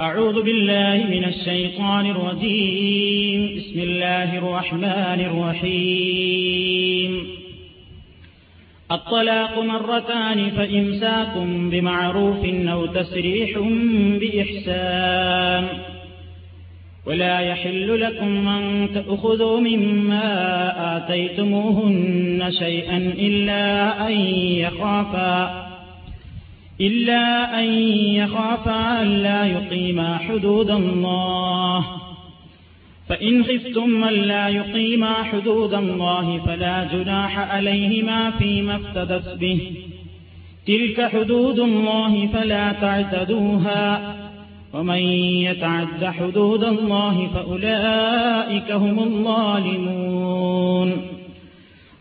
أعوذ بالله من الشيطان الرجيم. بسم الله الرحمن الرحيم. الطلاق مرتان فإمساكم بمعروف أو تسريح بإحسان. ولا يحل لكم أن تأخذوا مما آتيتموهن شيئا إلا أن يخافا. إلا أن يخافا ألا يقيما حدود الله. فإن خفتم ألا يقيما حدود الله فلا جناح عليهما فيما افتدت به. تلك حدود الله فلا تعتدوها. ومن يتعد حدود الله فأولئك هم الظالمون.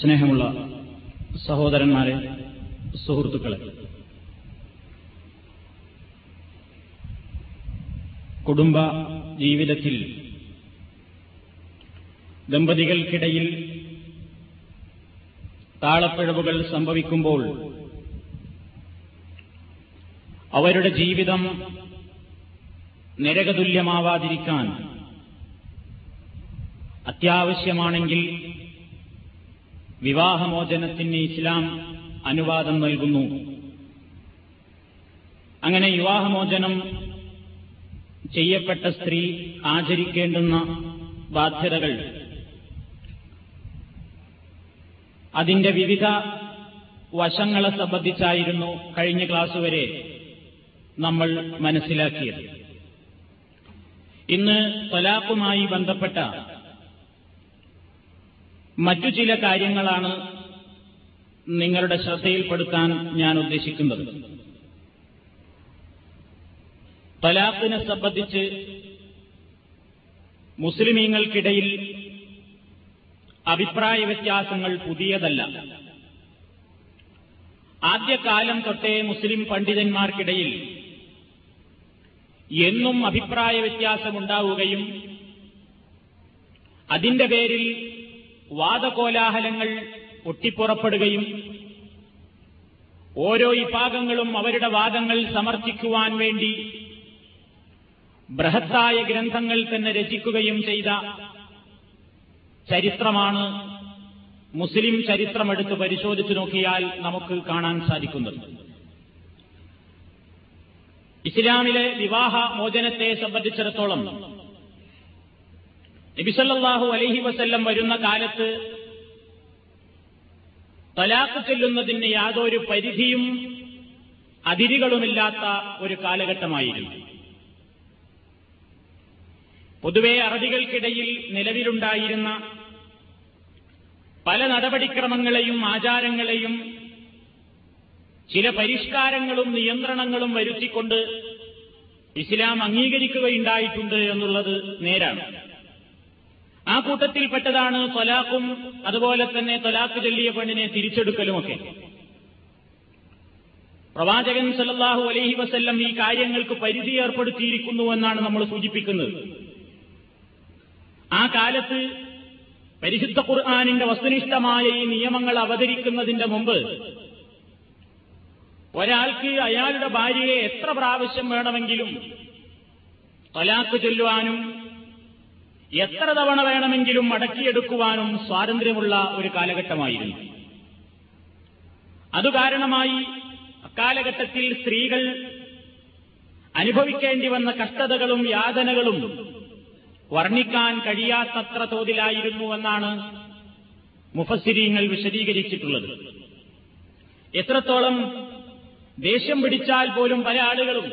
സ്നേഹമുള്ള സഹോദരന്മാരെ സുഹൃത്തുക്കളെ കുടുംബ ജീവിതത്തിൽ ദമ്പതികൾക്കിടയിൽ താളപ്പിഴവുകൾ സംഭവിക്കുമ്പോൾ അവരുടെ ജീവിതം നരകതുല്യമാവാതിരിക്കാൻ അത്യാവശ്യമാണെങ്കിൽ വിവാഹമോചനത്തിന് ഇസ്ലാം അനുവാദം നൽകുന്നു. അങ്ങനെ വിവാഹമോചനം ചെയ്യപ്പെട്ട സ്ത്രീ ആചരിക്കേണ്ടുന്ന ബാധ്യതകൾ അതിന്റെ വിവിധ വശങ്ങളെ സംബന്ധിച്ചായിരുന്നു കഴിഞ്ഞ ക്ലാസ് വരെ നമ്മൾ മനസ്സിലാക്കിയത്. ഇന്ന് തലാഖുമായി ബന്ധപ്പെട്ട മറ്റു ചില കാര്യങ്ങളാണ് നിങ്ങളുടെ ശ്രദ്ധയിൽപ്പെടുത്താൻ ഞാൻ ഉദ്ദേശിക്കുന്നത്. തലാഖിനെ സംബന്ധിച്ച് മുസ്ലിമീങ്ങൾക്കിടയിൽ അഭിപ്രായ വ്യത്യാസങ്ങൾ പുതിയതല്ല. ആദ്യകാലം തൊട്ടേ മുസ്ലിം പണ്ഡിതന്മാർക്കിടയിൽ എന്നും അഭിപ്രായ വ്യത്യാസമുണ്ടാവുകയും അതിന്റെ പേരിൽ വാദകോലാഹലങ്ങൾ ഒട്ടിപ്പുറപ്പെടുകയും ഓരോ വിഭാഗങ്ങളും അവരുടെ വാദങ്ങൾ സമർത്ഥിക്കുവാൻ വേണ്ടി ബൃഹത്തായ ഗ്രന്ഥങ്ങൾ തന്നെ രചിക്കുകയും ചെയ്ത ചരിത്രമാണ് മുസ്ലിം ചരിത്രമെടുത്ത് പരിശോധിച്ചു നോക്കിയാൽ നമുക്ക് കാണാൻ സാധിക്കുന്നത്. ഇസ്ലാമിലെ വിവാഹ മോചനത്തെ സംബന്ധിച്ചിടത്തോളം നബിസല്ലാഹു അലഹി വസല്ലം വരുന്ന കാലത്ത് തലാഖ് ചെല്ലുന്നതിന് യാതൊരു പരിധിയും അതിരുകളുമില്ലാത്ത ഒരു കാലഘട്ടമായിരുന്നു. പൊതുവെ അറബികൾക്കിടയിൽ നിലവിലുണ്ടായിരുന്ന പല നടപടിക്രമങ്ങളെയും ആചാരങ്ങളെയും ചില പരിഷ്കാരങ്ങളും നിയന്ത്രണങ്ങളും വരുത്തിക്കൊണ്ട് ഇസ്ലാം അംഗീകരിക്കുകയുണ്ടായിട്ടുണ്ട് എന്നുള്ളത് നേരാണ്. ആ കൂട്ടത്തിൽപ്പെട്ടതാണ് തൊലാഖും അതുപോലെ തന്നെ തൊലാഖ് ചൊല്ലിയ പെണ്ണിനെ തിരിച്ചെടുക്കലുമൊക്കെ. പ്രവാചകൻ സല്ലാഹു അലൈഹി വസ്ല്ലം ഈ കാര്യങ്ങൾക്ക് പരിധി ഏർപ്പെടുത്തിയിരിക്കുന്നു എന്നാണ് നമ്മൾ സൂചിപ്പിക്കുന്നത്. ആ കാലത്ത് പരിശുദ്ധ ഖുർആാനിന്റെ വസ്തുനിഷ്ഠമായ ഈ നിയമങ്ങൾ അവതരിക്കുന്നതിന്റെ മുമ്പ് ഒരാൾക്ക് അയാളുടെ ഭാര്യയെ എത്ര പ്രാവശ്യം വേണമെങ്കിലും തലാക്ക് ചൊല്ലുവാനും എത്ര തവണ വേണമെങ്കിലും മടക്കിയെടുക്കുവാനും സ്വാതന്ത്ര്യമുള്ള ഒരു കാലഘട്ടമായിരുന്നു. അതുകാരണമായി അക്കാലഘട്ടത്തിൽ സ്ത്രീകൾ അനുഭവിക്കേണ്ടി വന്ന കഷ്ടതകളും യാതനകളും വർണിക്കാൻ കഴിയാത്തത്ര തോതിലായിരുന്നു എന്നാണ് മുഫസ്സിരീങ്ങൾ വിശദീകരിച്ചിട്ടുള്ളത്. എത്രത്തോളം ദേഷ്യം പിടിച്ചാൽ പോലും പല ആളുകളും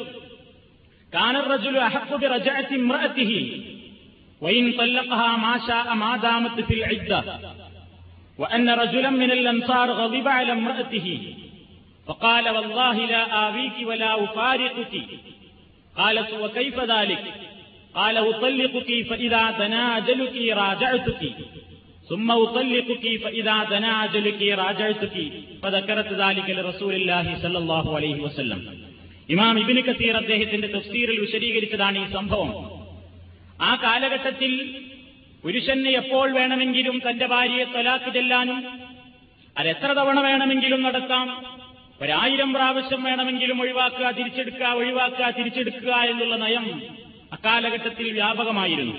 കാനറജുലു അഹക്കുബി റജഅത്തി وإن طلقها ما شاء ما دامت في العدة وأن رجلا من الأنصار غضب على امرأته فقال والله لا آويك ولا أفارقك قالت وكيف ذلك قال أطلقك فإذا دنا أجلك راجعتك ثم أطلقك فإذا دنا أجلك راجعتك فذكرت ذلك لرسول الله صلى الله عليه وسلم ഇമാം ഇബിന് കസീർ അദ്ദേഹത്തിന്റെ തഫ്സീറിൽ വിശദീകരിച്ചതാണ് ഈ സംഭവം ആ കാലഘട്ടത്തിൽ പുരുഷന് എപ്പോൾ വേണമെങ്കിലും തന്റെ ഭാര്യയെ തൊലാക്ക് ചെല്ലാനും അതെത്ര തവണ വേണമെങ്കിലും നടത്താം ഒരായിരം പ്രാവശ്യം വേണമെങ്കിലും ഒഴിവാക്കുക തിരിച്ചെടുക്കുക ഒഴിവാക്കുക തിരിച്ചെടുക്കുക എന്നുള്ള നയം അക്കാലഘട്ടത്തിൽ വ്യാപകമായിരുന്നു.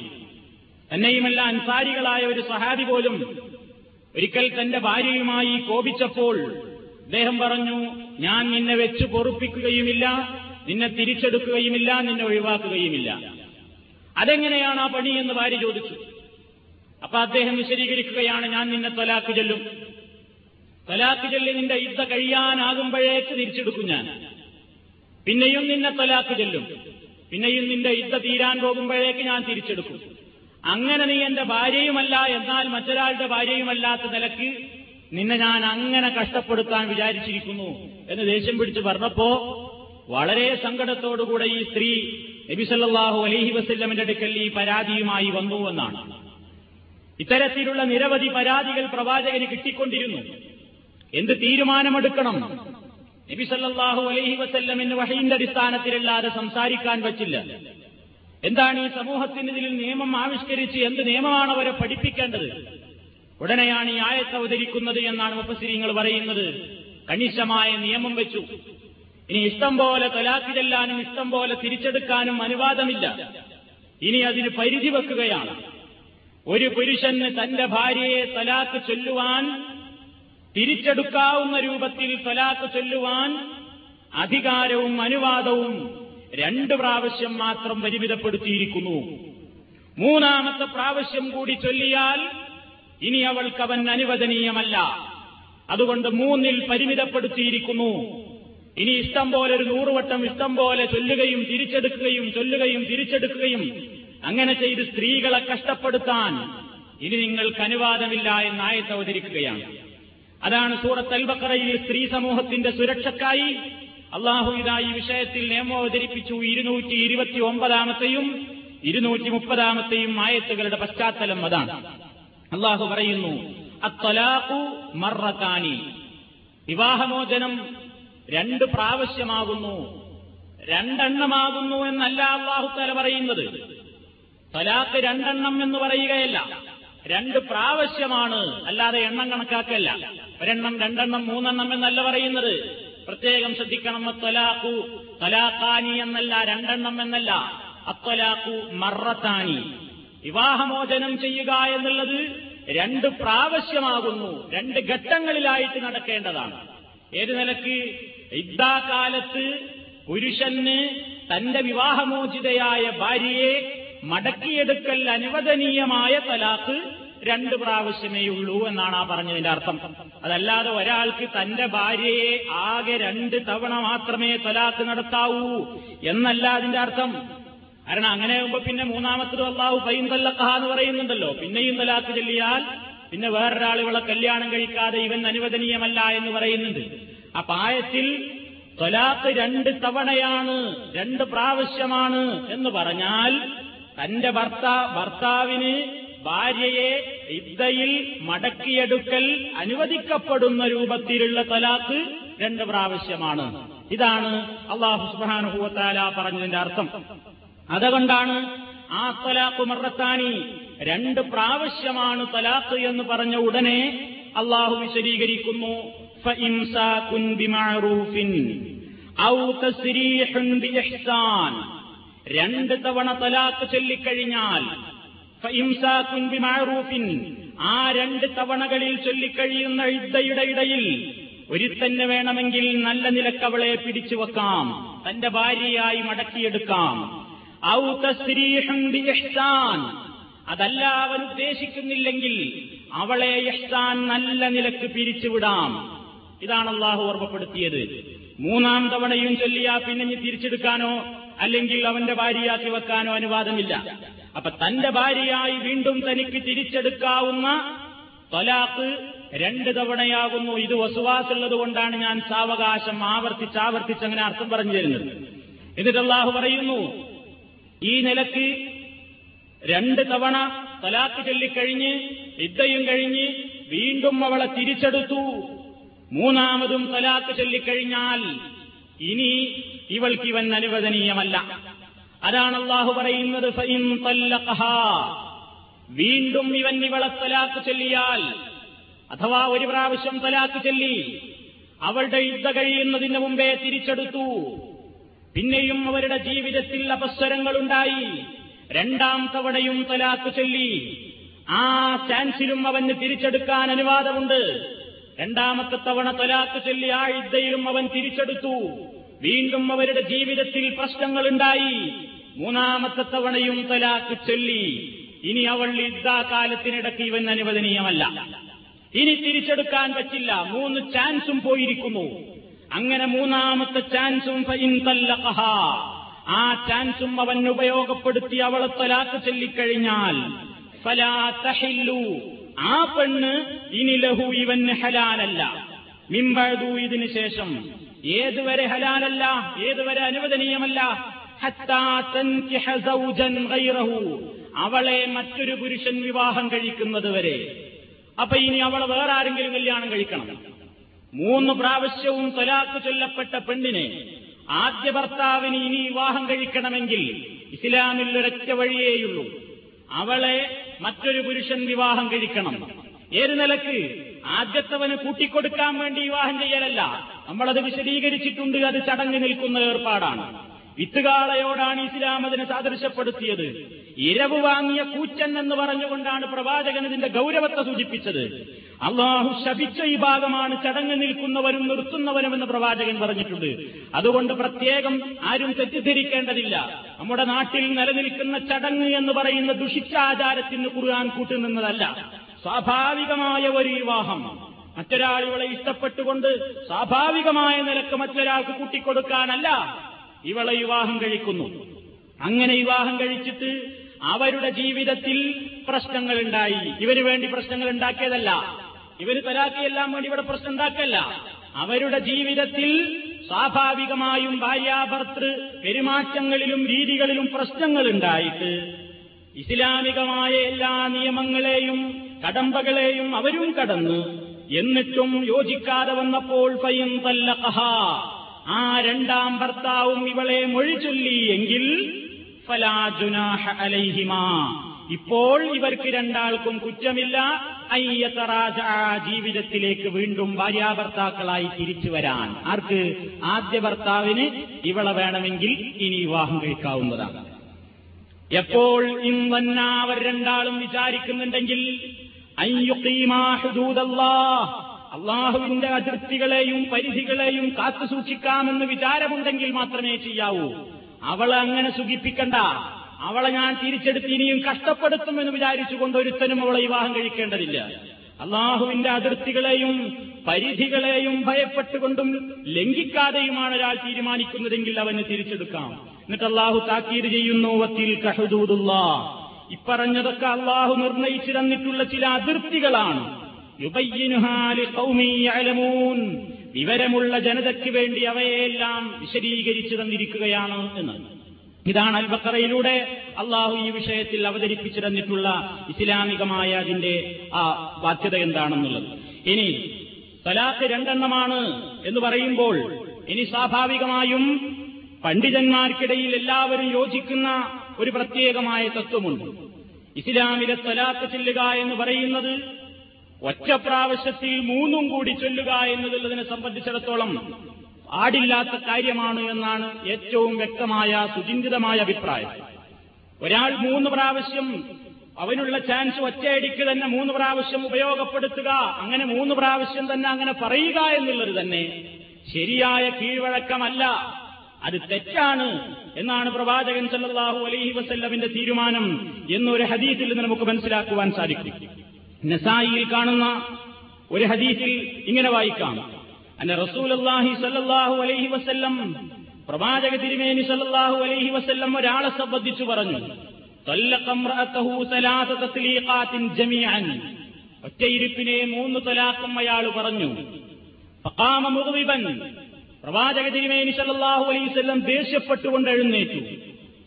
തന്നെയുമല്ല അൻസാരികളായ ഒരു സഹാബി പോലും ഒരിക്കൽ തന്റെ ഭാര്യയുമായി കോപിച്ചപ്പോൾ അദ്ദേഹം പറഞ്ഞു ഞാൻ നിന്നെ വെച്ച് പൊറുപ്പിക്കുകയുമില്ല നിന്നെ തിരിച്ചെടുക്കുകയുമില്ല നിന്നെ ഒഴിവാക്കുകയുമില്ല. അതെങ്ങനെയാണ് ആ പണി എന്ന് ഭാര്യ ചോദിച്ചു. അപ്പൊ അദ്ദേഹം വിശദീകരിക്കുകയാണ് ഞാൻ നിന്നെ തൊലാക്ക് ചെല്ലും. തൊലാക്ക് ചെല്ലി നിന്റെ യുദ്ധ കഴിയാനാകുമ്പോഴേക്ക് തിരിച്ചെടുക്കും ഞാൻ. പിന്നെയും നിന്നെ തൊലാക്ക് ചെല്ലും. പിന്നെയും നിന്റെ ഇദ്ദ തീരാൻ പോകുമ്പോഴേക്ക് ഞാൻ തിരിച്ചെടുക്കും. അങ്ങനെ നീ എന്റെ ഭാര്യയുമല്ല എന്നാൽ മറ്റൊരാളുടെ ഭാര്യയുമല്ലാത്ത നിലയ്ക്ക് നിന്നെ ഞാൻ അങ്ങനെ കഷ്ടപ്പെടുത്താൻ വിചാരിച്ചിരിക്കുന്നു എന്ന് ദേഷ്യം പിടിച്ച് പറഞ്ഞപ്പോ വളരെ സങ്കടത്തോടുകൂടെ ഈ സ്ത്രീ നബിസല്ലാഹു അലഹി വസ്ല്ലമിന്റെ അടുക്കൽ ഈ പരാതിയുമായി വന്നു എന്നാണ്. ഇത്തരത്തിലുള്ള നിരവധി പരാതികൾ പ്രവാചകന് കിട്ടിക്കൊണ്ടിരുന്നു. എന്ത് തീരുമാനമെടുക്കണം? നബിസല്ലാഹു അലഹി വസ്ല്ലമിന് വഹയിന്റെ അടിസ്ഥാനത്തിലല്ലാതെ സംസാരിക്കാൻ പറ്റില്ല. എന്താണ് ഈ സമൂഹത്തിന് ഇതിൽ നിയമം ആവിഷ്കരിച്ച് എന്ത് നിയമമാണ് അവരെ പഠിപ്പിക്കേണ്ടത്? ഉടനെയാണ് ഈ ആയത്ത് അവതരിക്കുന്നത് എന്നാണ് മുപ്പസിരിങ്ങൾ പറയുന്നത്. കണിശമായ നിയമം വെച്ചു. ഇനി ഇഷ്ടം പോലെ തലാഖ് ചെല്ലാനും ഇഷ്ടം പോലെ തിരിച്ചെടുക്കാനും അനുവാദമില്ല. ഇനി അതിന് പരിധി വെക്കുകയാണ്. ഒരു പുരുഷന് തന്റെ ഭാര്യയെ തലാക്ക് ചൊല്ലുവാൻ തിരിച്ചെടുക്കാവുന്ന രൂപത്തിൽ തലാക്ക് ചൊല്ലുവാൻ അധികാരവും അനുവാദവും രണ്ട് പ്രാവശ്യം മാത്രം പരിമിതപ്പെടുത്തിയിരിക്കുന്നു. മൂന്നാമത്തെ പ്രാവശ്യം കൂടി ചൊല്ലിയാൽ ഇനി അവൾക്കവൻ അനുവദനീയമല്ല. അതുകൊണ്ട് മൂന്നിൽ പരിമിതപ്പെടുത്തിയിരിക്കുന്നു. ഇനി ഇഷ്ടം പോലെ ഒരു നൂറുവട്ടം ഇഷ്ടം പോലെ ചൊല്ലുകയും തിരിച്ചെടുക്കുകയും ചൊല്ലുകയും തിരിച്ചെടുക്കുകയും അങ്ങനെ ചെയ്ത് സ്ത്രീകളെ കഷ്ടപ്പെടുത്താൻ ഇനി നിങ്ങൾക്ക് അനുവാദമില്ല എന്ന് ആയത്ത് അവതരിക്കുകയാണ്. അതാണ് സൂറത്ത് അൽബക്കറയിൽ സ്ത്രീ സമൂഹത്തിന്റെ സുരക്ഷക്കായി അള്ളാഹു ഇതാ ഈ വിഷയത്തിൽ നിയമം അവതരിപ്പിച്ചു ഇരുന്നൂറ്റി ഇരുപത്തി ഒമ്പതാമത്തെയും ഇരുന്നൂറ്റി മുപ്പതാമത്തെയും ആയത്തുകളുടെ പശ്ചാത്തലം അതാണ്. അള്ളാഹു പറയുന്നു അത്തലാഖു മറക്കാനി വിവാഹമോചനം രണ്ട് പ്രാവശ്യമാകുന്നു. രണ്ടെണ്ണമാകുന്നു എന്നല്ല അള്ളാഹു തല പറയുന്നത്. തലാക്ക് രണ്ടെണ്ണം എന്ന് പറയുകയല്ല. രണ്ട് പ്രാവശ്യമാണ്. അല്ലാതെ എണ്ണം കണക്കാക്കല്ല. ഒരെണ്ണം രണ്ടെണ്ണം മൂന്നെണ്ണം എന്നല്ല പറയുന്നത്. പ്രത്യേകം ശ്രദ്ധിക്കണം. ത്വലാഖു തലാഖാനി എന്നല്ല രണ്ടെണ്ണം എന്നല്ല. അത്വലാഖു മറത്താനി. വിവാഹമോചനം ചെയ്യുക എന്നുള്ളത് രണ്ട് പ്രാവശ്യമാകുന്നു. രണ്ട് ഘട്ടങ്ങളിലായിട്ട് നടക്കേണ്ടതാണ്. ഏത് നിലയ്ക്ക്? ഇദ്ദാകാലത്ത് പുരുഷന് തന്റെ വിവാഹമോചിതയായ ഭാര്യയെ മടക്കിയെടുക്കൽ അനുവദനീയമായ തലാക്ക് രണ്ട് പ്രാവശ്യമേ ഉള്ളൂ എന്നാണ് ആ പറഞ്ഞതിന്റെ അർത്ഥം. അതല്ലാതെ ഒരാൾക്ക് തന്റെ ഭാര്യയെ ആകെ രണ്ട് തവണ മാത്രമേ തലാക്ക് നടത്താവൂ എന്നല്ല അതിന്റെ അർത്ഥം. കാരണം അങ്ങനെ ആകുമ്പോ പിന്നെ മൂന്നാമത്തത് അള്ളാഹു പൈൻ തല്ലക്കഹ എന്ന് പറയുന്നുണ്ടല്ലോ. പിന്നെയും തലാക്ക് ചൊല്ലിയാൽ പിന്നെ വേറൊരാൾ ഇവളെ കല്യാണം കഴിക്കാതെ ഇവൻ അനുവദനീയമല്ല എന്ന് പറയുന്നുണ്ട്. ആ ആയത്തിൽ തൊലാത്ത് രണ്ട് തവണയാണ് രണ്ട് പ്രാവശ്യമാണ് എന്ന് പറഞ്ഞാൽ തന്റെ ഭർത്താ ഭർത്താവിന് ഭാര്യയെ ഇദ്ദയിൽ മടക്കിയെടുക്കൽ അനുവദിക്കപ്പെടുന്ന രൂപത്തിലുള്ള തലാക്ക് രണ്ട് പ്രാവശ്യമാണ്. ഇതാണ് അള്ളാഹു സുബാനുഭൂത്താല പറഞ്ഞതിന്റെ അർത്ഥം. അതുകൊണ്ടാണ് ആ തലാഖ് മറത്താനി രണ്ട് പ്രാവശ്യമാണ് തലാഖ് എന്ന് പറഞ്ഞ ഉടനെ അള്ളാഹു വിശദീകരിക്കുന്നു. രണ്ട് തവണ തലാക്ക് ചൊല്ലിക്കഴിഞ്ഞാൽ ഫഇംസാകുൻ ആ രണ്ട് തവണകളിൽ ചൊല്ലിക്കഴിയുന്ന ഇദ്ദയുടെ ഇടയിൽ ഒരുത്തന്നെ വേണമെങ്കിൽ നല്ല നിലക്കവളെ പിടിച്ചു വെക്കാം. തന്റെ ഭാര്യയായി മടക്കിയെടുക്കാം. ഔ അതല്ല അവൻ ഉദ്ദേശിക്കുന്നില്ലെങ്കിൽ അവളെ ഇഹ്സാൻ നല്ല നിലയ്ക്ക് പിരിച്ചുവിടാം. ഇതാണ് അള്ളാഹു ഓർമ്മപ്പെടുത്തിയത്. മൂന്നാം തവണയും ചൊല്ലിയാ പിന്നെ ഇനി തിരിച്ചെടുക്കാനോ അല്ലെങ്കിൽ അവന്റെ ഭാര്യയാക്കി വെക്കാനോ അനുവാദമില്ല. അപ്പൊ തന്റെ ഭാര്യയായി വീണ്ടും തനിക്ക് തിരിച്ചെടുക്കാവുന്ന തൊലാക്ക് രണ്ട് തവണയാകുന്നു. ഇത് വസുവാസുള്ളത് കൊണ്ടാണ് ഞാൻ സാവകാശം ആവർത്തിച്ച് ആവർത്തിച്ച് അങ്ങനെ അർത്ഥം പറഞ്ഞു തരുന്നത്. എന്നിട്ട് അള്ളാഹു പറയുന്നു ഈ നിലയ്ക്ക് രണ്ട് തവണ തലാത്ത് ചൊല്ലിക്കഴിഞ്ഞ് ഇദ്ദയും കഴിഞ്ഞ് വീണ്ടും അവളെ തിരിച്ചെടുത്തു. മൂന്നാമതും തലാക്ക് ചൊല്ലിക്കഴിഞ്ഞാൽ ഇനി ഇവൾക്ക് ഇവൻ അനുവദനീയമല്ല. അതാണ് അള്ളാഹു പറയുന്നത്. വീണ്ടും ഇവൻ ഇവളെ തലാക്ക് ചൊല്ലിയാൽ അഥവാ ഒരു പ്രാവശ്യം തലാക്ക് ചൊല്ലി അവളുടെ യുദ്ധ കഴിയുന്നതിന് മുമ്പേ തിരിച്ചെടുത്തു. പിന്നെയും അവരുടെ ജീവിതത്തിൽ അപസ്വരങ്ങളുണ്ടായി. രണ്ടാം തവണയും തലാക്ക് ചൊല്ലി. ആ ചാൻസിലും അവന് തിരിച്ചെടുക്കാൻ അനുവാദമുണ്ട്. രണ്ടാമത്തെ തവണ തലാക്ക് ചൊല്ലി ആ ഇദ്ദയിലും അവൻ തിരിച്ചെടുത്തു. വീണ്ടും അവരുടെ ജീവിതത്തിൽ പ്രശ്നങ്ങളുണ്ടായി. മൂന്നാമത്തെ തവണയും തലാക്ക് ചൊല്ലി. ഇനി അവൾ യുദ്ധാകാലത്തിനിടയ്ക്ക് ഇവൻ അനുവദനീയമല്ല. ഇനി തിരിച്ചെടുക്കാൻ പറ്റില്ല. മൂന്ന് ചാൻസും പോയിരിക്കുന്നു. അങ്ങനെ മൂന്നാമത്തെ ചാൻസും. ആ ചാൻസും അവൻ ഉപയോഗപ്പെടുത്തി അവളെ തലാക്ക് ചൊല്ലിക്കഴിഞ്ഞാൽ ആ പെണ്ണ് ഇനി ലഹു ഇവന് ഹലാലല്ല. മിമ്പഴതു ഇതിന് ശേഷം ഏതുവരെ ഹലാലല്ല ഏതുവരെ അനുവദനീയമല്ല. അവളെ മറ്റൊരു പുരുഷൻ വിവാഹം കഴിക്കുന്നത് വരെ. അപ്പൊ ഇനി അവളെ വേറെ ആരെങ്കിലും കല്യാണം കഴിക്കണം. മൂന്ന് പ്രാവശ്യവും തൊലാക്ക് ചൊല്ലപ്പെട്ട പെണ്ണിനെ ആദ്യ ഭർത്താവിന് ഇനി വിവാഹം കഴിക്കണമെങ്കിൽ ഇസ്ലാമിൽ ഒരൊറ്റ വഴിയേയുള്ളൂ. അവളെ മറ്റൊരു പുരുഷൻ വിവാഹം കഴിക്കണം. ഏത് നിലയ്ക്ക്? ആദ്യത്തവന് കൂട്ടിക്കൊടുക്കാൻ വേണ്ടി വിവാഹം ചെയ്യലല്ല. നമ്മളത് വിശദീകരിച്ചിട്ടുണ്ട്. അത് ചടങ്ങ് നിൽക്കുന്ന ഏർപ്പാടാണ്. വിത്തുകാളയോടാണ് ഇസ്ലാം അതിനെ സാദൃശ്യപ്പെടുത്തിയത്. ഇരവ് വാങ്ങിയ കൂച്ചൻ എന്ന് പറഞ്ഞുകൊണ്ടാണ് പ്രവാചകൻ ഇതിന്റെ ഗൗരവത്തെ സൂചിപ്പിച്ചത്. അള്ളാഹു ശപിച്ച ഈ ഭാഗമാണ് ചടങ്ങ് നിൽക്കുന്നവരും നിർത്തുന്നവരും എന്ന് പ്രവാചകൻ പറഞ്ഞിട്ടുണ്ട്. അതുകൊണ്ട് പ്രത്യേകം ആരും തെറ്റിദ്ധരിക്കേണ്ടതില്ല. നമ്മുടെ നാട്ടിൽ നിലനിൽക്കുന്ന ചടങ്ങ് എന്ന് പറയുന്ന ദുഷിച്ച ആചാരത്തിന് ഖുർആൻ കൂട്ടുനിന്നതല്ല. സ്വാഭാവികമായ ഒരു വിവാഹം. മറ്റൊരാൾ ഇവളെ ഇഷ്ടപ്പെട്ടുകൊണ്ട് സ്വാഭാവികമായ നിലയ്ക്ക് മറ്റൊരാൾക്ക് കൂട്ടിക്കൊടുക്കാനല്ല ഇവളെ വിവാഹം കഴിക്കുന്നു. അങ്ങനെ വിവാഹം കഴിച്ചിട്ട് അവരുടെ ജീവിതത്തിൽ പ്രശ്നങ്ങൾ ഉണ്ടായി ഇവന് വേണ്ടി പ്രശ്നങ്ങൾ ഉണ്ടാക്കിയതല്ല ഇവർ തലാക്കിയെല്ലാം വേണ്ടി ഇവിടെ പ്രശ്നം ഉണ്ടാക്കല്ല അവരുടെ ജീവിതത്തിൽ സ്വാഭാവികമായും ഭാര്യാഭർത്തൃ പെരുമാറ്റങ്ങളിലും രീതികളിലും പ്രശ്നങ്ങൾ ഉണ്ടായിട്ട് ഇസ്ലാമികമായ എല്ലാ നിയമങ്ങളെയും കടമ്പകളെയും അവരും കടന്ന്. എന്നിട്ടും യോജിക്കാതെ വന്നപ്പോൾ ഫയും തല്ലഖഹ. ആ രണ്ടാം ഭർത്താവും ഇവളെ മൊഴി ചൊല്ലി എങ്കിൽ ഇപ്പോൾ ഇവർക്ക് രണ്ടാൾക്കും കുറ്റമില്ല. ജീവിതത്തിലേക്ക് വീണ്ടും ഭാര്യാഭർത്താക്കളായി തിരിച്ചു വരാൻ. ആർക്ക്? ആദ്യ ഭർത്താവിന് ഇവളെ വേണമെങ്കിൽ ഇനി വിവാഹം കഴിക്കാവുന്നതാണ്. എപ്പോൾ ഇന്നവർ രണ്ടാളും വിചാരിക്കുന്നുണ്ടെങ്കിൽ അള്ളാഹുവിന്റെ അതിർത്തികളെയും പരിധികളെയും കാത്തുസൂക്ഷിക്കാമെന്ന് വിചാരമുണ്ടെങ്കിൽ മാത്രമേ ചെയ്യാവൂ. അവളെ അങ്ങനെ സുഖിപ്പിക്കണ്ട. അവളെ ഞാൻ തിരിച്ചെടുത്ത് ഇനിയും കഷ്ടപ്പെടുത്തുമെന്ന് വിചാരിച്ചുകൊണ്ട് ഒരുത്തനും അവളെ വിവാഹം കഴിക്കേണ്ടതില്ല. അള്ളാഹുവിന്റെ അതിർത്തികളെയും പരിധികളെയും ഭയപ്പെട്ടുകൊണ്ടും ലംഘിക്കാതെയുമാണ് ഒരാൾ തീരുമാനിക്കുന്നതെങ്കിൽ അവന് തിരിച്ചെടുക്കാം. എന്നിട്ട് അള്ളാഹു താക്കീത് ചെയ്യുന്നു വത്തിൽ കഹദൂദുള്ള ഇപ്പറഞ്ഞതൊക്കെ അള്ളാഹു നിർണയിച്ചു തന്നിട്ടുള്ള ചില അതിർത്തികളാണ്. വിവരമുള്ള ജനതയ്ക്ക് വേണ്ടി അവയെല്ലാം വിശദീകരിച്ചു തന്നിരിക്കുകയാണ് എന്ന്. ഇതാണ് അൽബക്കറയിലൂടെ അള്ളാഹു ഈ വിഷയത്തിൽ അവതരിപ്പിച്ചു തന്നിട്ടുള്ള ഇസ്ലാമികമായ അതിന്റെ ആ ബാധ്യത എന്താണെന്നുള്ളത്. ഇനി തലാഖ് രണ്ടെണ്ണമാണ് എന്ന് പറയുമ്പോൾ ഇനി സ്വാഭാവികമായും പണ്ഡിതന്മാർക്കിടയിൽ എല്ലാവരും യോജിക്കുന്ന ഒരു പ്രത്യേകമായ തത്വമുണ്ട്. ഇസ്ലാമിലെ തലാഖ് ചെല്ലുക എന്ന് പറയുന്നത് ഒറ്റ പ്രാവശ്യത്തിൽ മൂന്നും കൂടി ചൊല്ലുക എന്നുള്ളതിനെ സംബന്ധിച്ചിടത്തോളം പാടില്ലാത്ത കാര്യമാണ് എന്നാണ് ഏറ്റവും വ്യക്തമായ സുചിന്തിതമായ അഭിപ്രായം. ഒരാൾ മൂന്ന് പ്രാവശ്യം അവനുള്ള ചാൻസ് ഒറ്റയടിക്ക് തന്നെ മൂന്ന് പ്രാവശ്യം ഉപയോഗപ്പെടുത്തുക അങ്ങനെ മൂന്ന് പ്രാവശ്യം തന്നെ അങ്ങനെ പറയുക എന്നുള്ളത് തന്നെ ശരിയായ കീഴ്വഴക്കമല്ല. അത് തെറ്റാണ് എന്നാണ് പ്രവാചകൻ സല്ലാഹു അലൈഹി വസല്ലമിന്റെ തീരുമാനം എന്നൊരു ഹദീസിൽ നിന്ന് നമുക്ക് മനസ്സിലാക്കുവാൻ സാധിക്കും. നസായിയിൽ കാണുന്ന ഒരു ഹദീസിൽ ഇങ്ങനെ വായിക്കാം. അന്ന റസൂലി സല്ലാഹു അലൈഹി വസ്ല്ലം പ്രവാചക തിരുമേനി സല്ലാഹു അലൈഹി വസ്ല്ലം ഒരാളെ സംബന്ധിച്ചു പറഞ്ഞു. ഒറ്റയിരുപ്പിനെ മൂന്ന് തലാക്കും അയാൾ പറഞ്ഞു. പ്രവാചക തിരുമേനി സല്ലാഹു അലൈഹി വസല്ലം ദേഷ്യപ്പെട്ടുകൊണ്ട് എഴുന്നേറ്റു.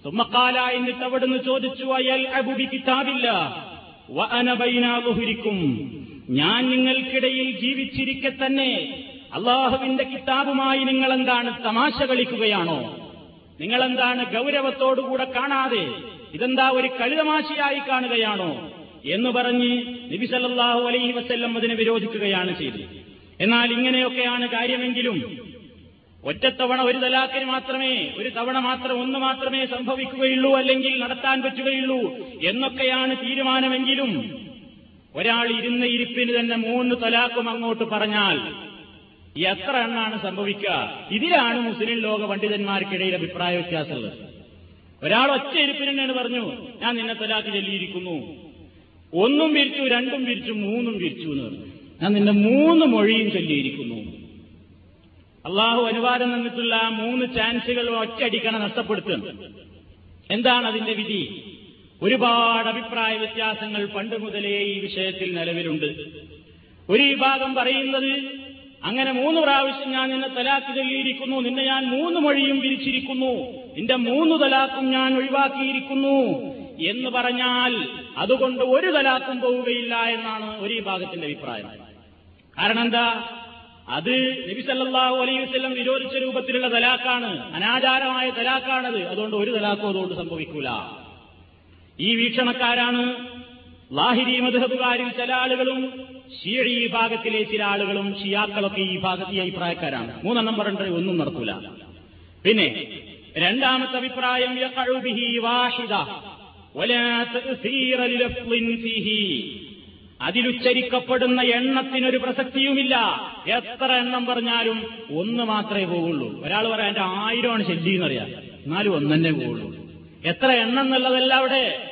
സുമ്മക്കാല എന്നിട്ട് അവിടുന്ന് ചോദിച്ചു അയൽ അബുബി കിതാബില്ല വഅനബൈനാഹുരിക്കും ഞാൻ നിങ്ങൾക്കിടയിൽ ജീവിച്ചിരിക്കെ തന്നെ അള്ളാഹുവിന്റെ കിതാബുമായി നിങ്ങൾ എന്താണ് തമാശ കളിക്കുകയാണോ? നിങ്ങളെന്താണ് ഗൗരവത്തോടുകൂടെ കാണാതെ ഇതെന്താ ഒരു കളിതമാശയായി കാണുകയാണോ? എന്ന് പറഞ്ഞ് നബിസല്ലാഹു അലൈഹി വസല്ലം അതിനെ വിരോധിക്കുകയാണ് ചെയ്തത്. എന്നാൽ ഇങ്ങനെയൊക്കെയാണ് കാര്യമെങ്കിലും ഒറ്റത്തവണ ഒരു തലാക്കിന് മാത്രമേ ഒരു തവണ മാത്രം ഒന്ന് മാത്രമേ സംഭവിക്കുകയുള്ളൂ അല്ലെങ്കിൽ നടത്താൻ പറ്റുകയുള്ളൂ എന്നൊക്കെയാണ് തീരുമാനമെങ്കിലും ഒരാൾ ഇരുന്ന ഇരിപ്പിന് തന്നെ മൂന്ന് തലാക്കും അങ്ങോട്ട് പറഞ്ഞാൽ എത്ര എണ്ണാണ് സംഭവിക്കുക? ഇതിലാണ് മുസ്ലിം ലോക പണ്ഡിതന്മാർക്കിടയിൽ അഭിപ്രായ വ്യത്യാസമുള്ളത്. ഒരാൾ ഒറ്റ ഇരിപ്പിന് തന്നെയാണ് പറഞ്ഞു ഞാൻ നിന്നെ തലാക്ക് ചൊല്ലിയിരിക്കുന്നു. ഒന്നും വിരിച്ചു രണ്ടും വിരിച്ചു മൂന്നും വിരിച്ചു എന്ന് പറഞ്ഞു. ഞാൻ നിന്നെ മൂന്ന് മൊഴിയും ചൊല്ലിയിരിക്കുന്നു. അള്ളാഹു അനുവാദം തന്നിട്ടുള്ള മൂന്ന് ചാൻസുകൾ ഒറ്റയടിക്കണ നഷ്ടപ്പെടുത്തുന്നു എന്താണ് അതിന്റെ വിധി? ഒരുപാട് അഭിപ്രായ വ്യത്യാസങ്ങൾ പണ്ട് മുതലേ ഈ വിഷയത്തിൽ നിലവിലുണ്ട്. ഒരു വിഭാഗം പറയുന്നത് അങ്ങനെ മൂന്ന് പ്രാവശ്യം ഞാൻ നിന്നെ തലാക്ക് ചൊല്ലിയിരിക്കുന്നു നിന്നെ ഞാൻ മൂന്ന് മൊഴിയും വിരിച്ചിരിക്കുന്നു നിന്റെ മൂന്ന് തലാക്കും ഞാൻ ഒഴിവാക്കിയിരിക്കുന്നു എന്ന് പറഞ്ഞാൽ അതുകൊണ്ട് ഒരു തലാക്കും പോവുകയില്ല എന്നാണ് ഒരു വിഭാഗത്തിന്റെ അഭിപ്രായം. കാരണം എന്താ? അത് നബി സല്ലല്ലാഹു അലൈഹി വസല്ലം വിരോധിച്ച രൂപത്തിലുള്ള തലാക്കാണ് അനാചാരമായ തലാക്കാണത് അതുകൊണ്ട് ഒരു തലാക്കും അതുകൊണ്ട് സംഭവിക്കൂല. ഈ വീക്ഷണക്കാരാണ് ലാഹിരി മധുഹബുകാരിൽ ചില ആളുകളും ഷിയഴി ഭാഗത്തിലെ ചില ആളുകളും ഷിയാക്കളൊക്കെ ഈ ഭാഗത്ത് ഈ അഭിപ്രായക്കാരാണ്. മൂന്നെണ്ണം പറഞ്ഞിട്ട് ഒന്നും നടക്കൂല. പിന്നെ രണ്ടാമത്തെ അഭിപ്രായം വാഹിദ അതിലുച്ചരിക്കപ്പെടുന്ന എണ്ണത്തിനൊരു പ്രസക്തിയുമില്ല. എത്ര എണ്ണം പറഞ്ഞാലും ഒന്ന് മാത്രമേ പോവുള്ളൂ. ഒരാൾ പറയാം എന്റെ ആയിരമാണ് ശല്യം എന്നറിയാം. എന്നാലും ഒന്നെന്നെ പോവുള്ളൂ. എത്ര എണ്ണം എന്നുള്ളതല്ല അവിടെ.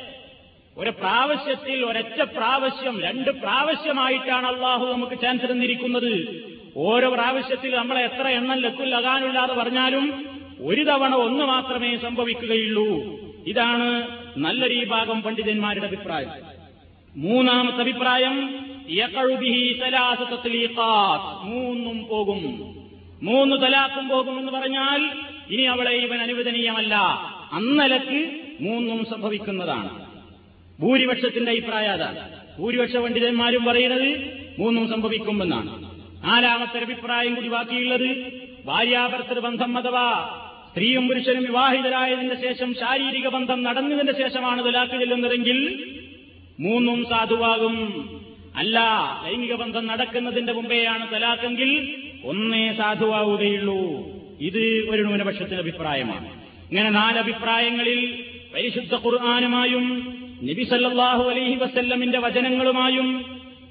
ഒരു പ്രാവശ്യത്തിൽ ഒരൊറ്റ പ്രാവശ്യം രണ്ട് പ്രാവശ്യമായിട്ടാണ് അള്ളാഹു നമുക്ക് ചാൻസ് തന്നിരിക്കുന്നത്. ഓരോ പ്രാവശ്യത്തിൽ നമ്മളെ എത്ര എണ്ണം ലക്കുല്ലകാനില്ലാതെ പറഞ്ഞാലും ഒരു തവണ ഒന്ന് മാത്രമേ സംഭവിക്കുകയുള്ളൂ. ഇതാണ് നല്ലൊരു ഭാഗം പണ്ഡിതന്മാരുടെ അഭിപ്രായം. മൂന്നാമത്തെ അഭിപ്രായം മൂന്നും പോകും. മൂന്ന് തലാക്കും പോകും എന്ന് പറഞ്ഞാൽ ഇനി അവളെ ഇവൻ അനുവദനീയമല്ല. അന്നലക്ക് മൂന്നും സംഭവിക്കുന്നതാണ്. ഭൂരിപക്ഷത്തിന്റെ അഭിപ്രായം അതാണ്. ഭൂരിപക്ഷ പണ്ഡിതന്മാരും പറയുന്നത് മൂന്നും സംഭവിക്കുമെന്നാണ്. നാലാമത്തെ അഭിപ്രായം കൂടി ബാക്കിയുള്ളത് ഭാര്യാഭർത്തൃ ബന്ധം അഥവാ സ്ത്രീയും പുരുഷനും വിവാഹിതരായതിന്റെ ശേഷം ശാരീരിക ബന്ധം നടന്നതിന്റെ ശേഷമാണ് തലാക്ക് ചെല്ലുന്നതെങ്കിൽ മൂന്നും സാധുവാകും. അല്ല ലൈംഗിക ബന്ധം നടക്കുന്നതിന്റെ മുമ്പെയാണ് തലാക്കെങ്കിൽ ഒന്നേ സാധുവാവുകയുള്ളൂ. ഇത് ഒരു ന്യൂനപക്ഷത്തിന്റെ അഭിപ്രായമാണ്. ഇങ്ങനെ നാലഭിപ്രായങ്ങളിൽ പരിശുദ്ധ ഖുർആാനുമായും നബി അലൈഹി വസല്ലമിന്റെ വചനങ്ങളുമായും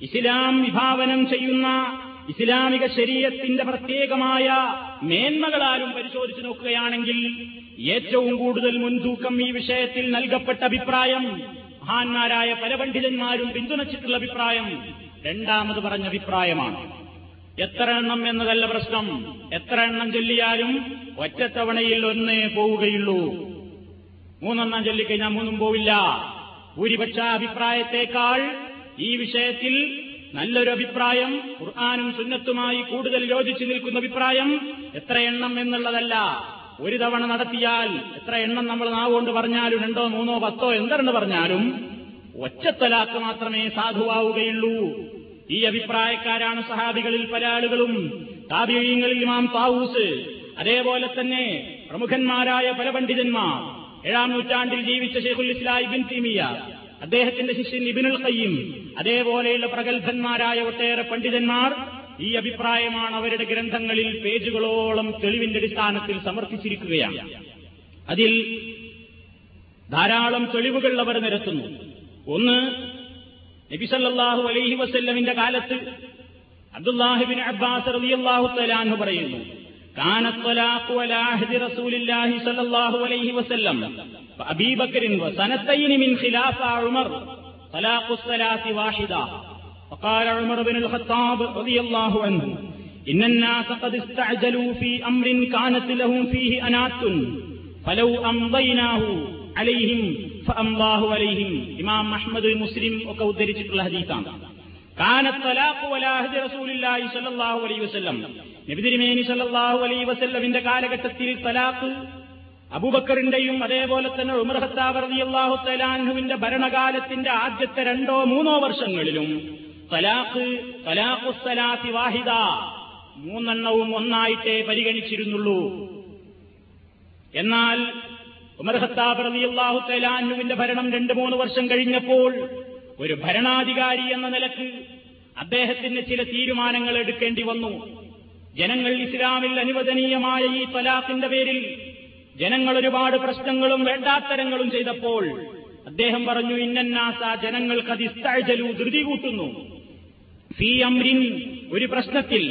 ഇസ്ലാം വിഭാവനം ചെയ്യുന്ന ഇസ്ലാമിക ശരീരത്തിന്റെ പ്രത്യേകമായ മേന്മകളാലും പരിശോധിച്ചു നോക്കുകയാണെങ്കിൽ ഏറ്റവും കൂടുതൽ മുൻതൂക്കം ഈ വിഷയത്തിൽ നൽകപ്പെട്ട അഭിപ്രായം മഹാന്മാരായ പല പണ്ഡിതന്മാരും പിന്തുണച്ചിട്ടുള്ള അഭിപ്രായം രണ്ടാമത് പറഞ്ഞ അഭിപ്രായമാണ്. എത്ര എണ്ണം എന്നതല്ല പ്രശ്നം. എത്ര എണ്ണം ചൊല്ലിയാലും ഒറ്റത്തവണയിൽ ഒന്നേ പോവുകയുള്ളൂ. മൂന്നെണ്ണം ചൊല്ലിക്കഴിഞ്ഞാൽ മൂന്നും പോവില്ല. ഭൂരിപക്ഷ അഭിപ്രായത്തേക്കാൾ ഈ വിഷയത്തിൽ നല്ലൊരു അഭിപ്രായം ഖുർആാനും സുന്നത്തുമായി കൂടുതൽ യോജിച്ചു നിൽക്കുന്ന അഭിപ്രായം എത്ര എണ്ണം എന്നുള്ളതല്ല. ഒരു തവണ നടത്തിയാൽ എത്ര എണ്ണം നമ്മൾ നാവുകൊണ്ട് പറഞ്ഞാലും രണ്ടോ മൂന്നോ പത്തോ എന്തെന്ന് പറഞ്ഞാലും ഒറ്റത്തലാക്ക് മാത്രമേ സാധുവാവുകയുള്ളൂ. ഈ അഭിപ്രായക്കാരാണ് സഹാബികളിൽ പല ആളുകളും താബിയങ്ങളിൽ ഇമാം താവൂസ്. അതേപോലെ തന്നെ പ്രമുഖന്മാരായ പല പണ്ഡിതന്മാർ. ഏഴാം നൂറ്റാണ്ടിൽ ജീവിച്ച ഷെയ്ഖുൽ ഇസ്ലാം ഇബിൻ തീമിയ അദ്ദേഹത്തിന്റെ ശിഷ്യൻ ഇബിനുൽ കയ്യും അതേപോലെയുള്ള പ്രഗത്ഭന്മാരായ ഒട്ടേറെ പണ്ഡിതന്മാർ ഈ അഭിപ്രായമാണ് അവരുടെ ഗ്രന്ഥങ്ങളിൽ പേജുകളോളം തെളിവിന്റെ അടിസ്ഥാനത്തിൽ സമർപ്പിച്ചിരിക്കുകയാണ് അതിൽ ധാരാളം തെളിവുകൾ അവർ നിരത്തുന്നു. ഒന്ന് നബിസല്ലാഹു അലൈഹി വസ്ല്ലമിന്റെ കാലത്ത് അബ്ദുല്ലാഹിബിൻ അബ്ബാസ് റളിയല്ലാഹു തലാൻഹു പറയുന്നു അബീബക്കറിൻ الطلاق على عهد رسول الله صلى الله عليه وسلم فأبي بكر وسنتين من خلاف عمر طلاق الصلاة واحدة فقال عمر بن الخطاب رضي الله عنه إن الناس قد استعجلوا في أمر كانت لهم فيه أنات فلو أمضيناه عليهم فأمضاه عليهم إمام أحمد مسلم وكودرج الحديث كانت طلاق ولا عهد رسول الله صلى الله عليه وسلم നബിതിരിമേനി സല്ലാഹു അലൈ വസല്ലമിന്റെ കാലഘട്ടത്തിൽ തലാഖ് അബൂബക്കറിന്റെയും അതേപോലെ തന്നെ ഉമർ ഹത്താബ് റളിയല്ലാഹു തലാൻഹുവിന്റെ ഭരണകാലത്തിന്റെ ആദ്യത്തെ രണ്ടോ മൂന്നോ വർഷങ്ങളിലും തലാഖ് വാഹിദ. മൂന്നെണ്ണവും ഒന്നായിട്ടേ പരിഗണിച്ചിരുന്നുള്ളൂ. എന്നാൽ ഉമർ ഖത്താബ് റളിയല്ലാഹു ഭരണം രണ്ടു മൂന്ന് വർഷം കഴിഞ്ഞപ്പോൾ ഒരു ഭരണാധികാരി എന്ന നിലയ്ക്ക് അദ്ദേഹത്തിന് ചില തീരുമാനങ്ങൾ എടുക്കേണ്ടി വന്നു. ജനങ്ങൾ ഇസ്ലാമിൽ അനുവദനീയമായ ഈ തലാഖിന്റെ പേരിൽ ജനങ്ങൾ ഒരുപാട് പ്രശ്നങ്ങളും വേണ്ടാത്തരങ്ങളും ചെയ്തപ്പോൾ അദ്ദേഹം പറഞ്ഞു ഇന്നന്നാസ ജനങ്ങൾക്ക് അതിസ്തഴലു ധൃതി കൂട്ടുന്നു ഫീ അമ്രിൻ ഒരു പ്രശ്നത്തിൽ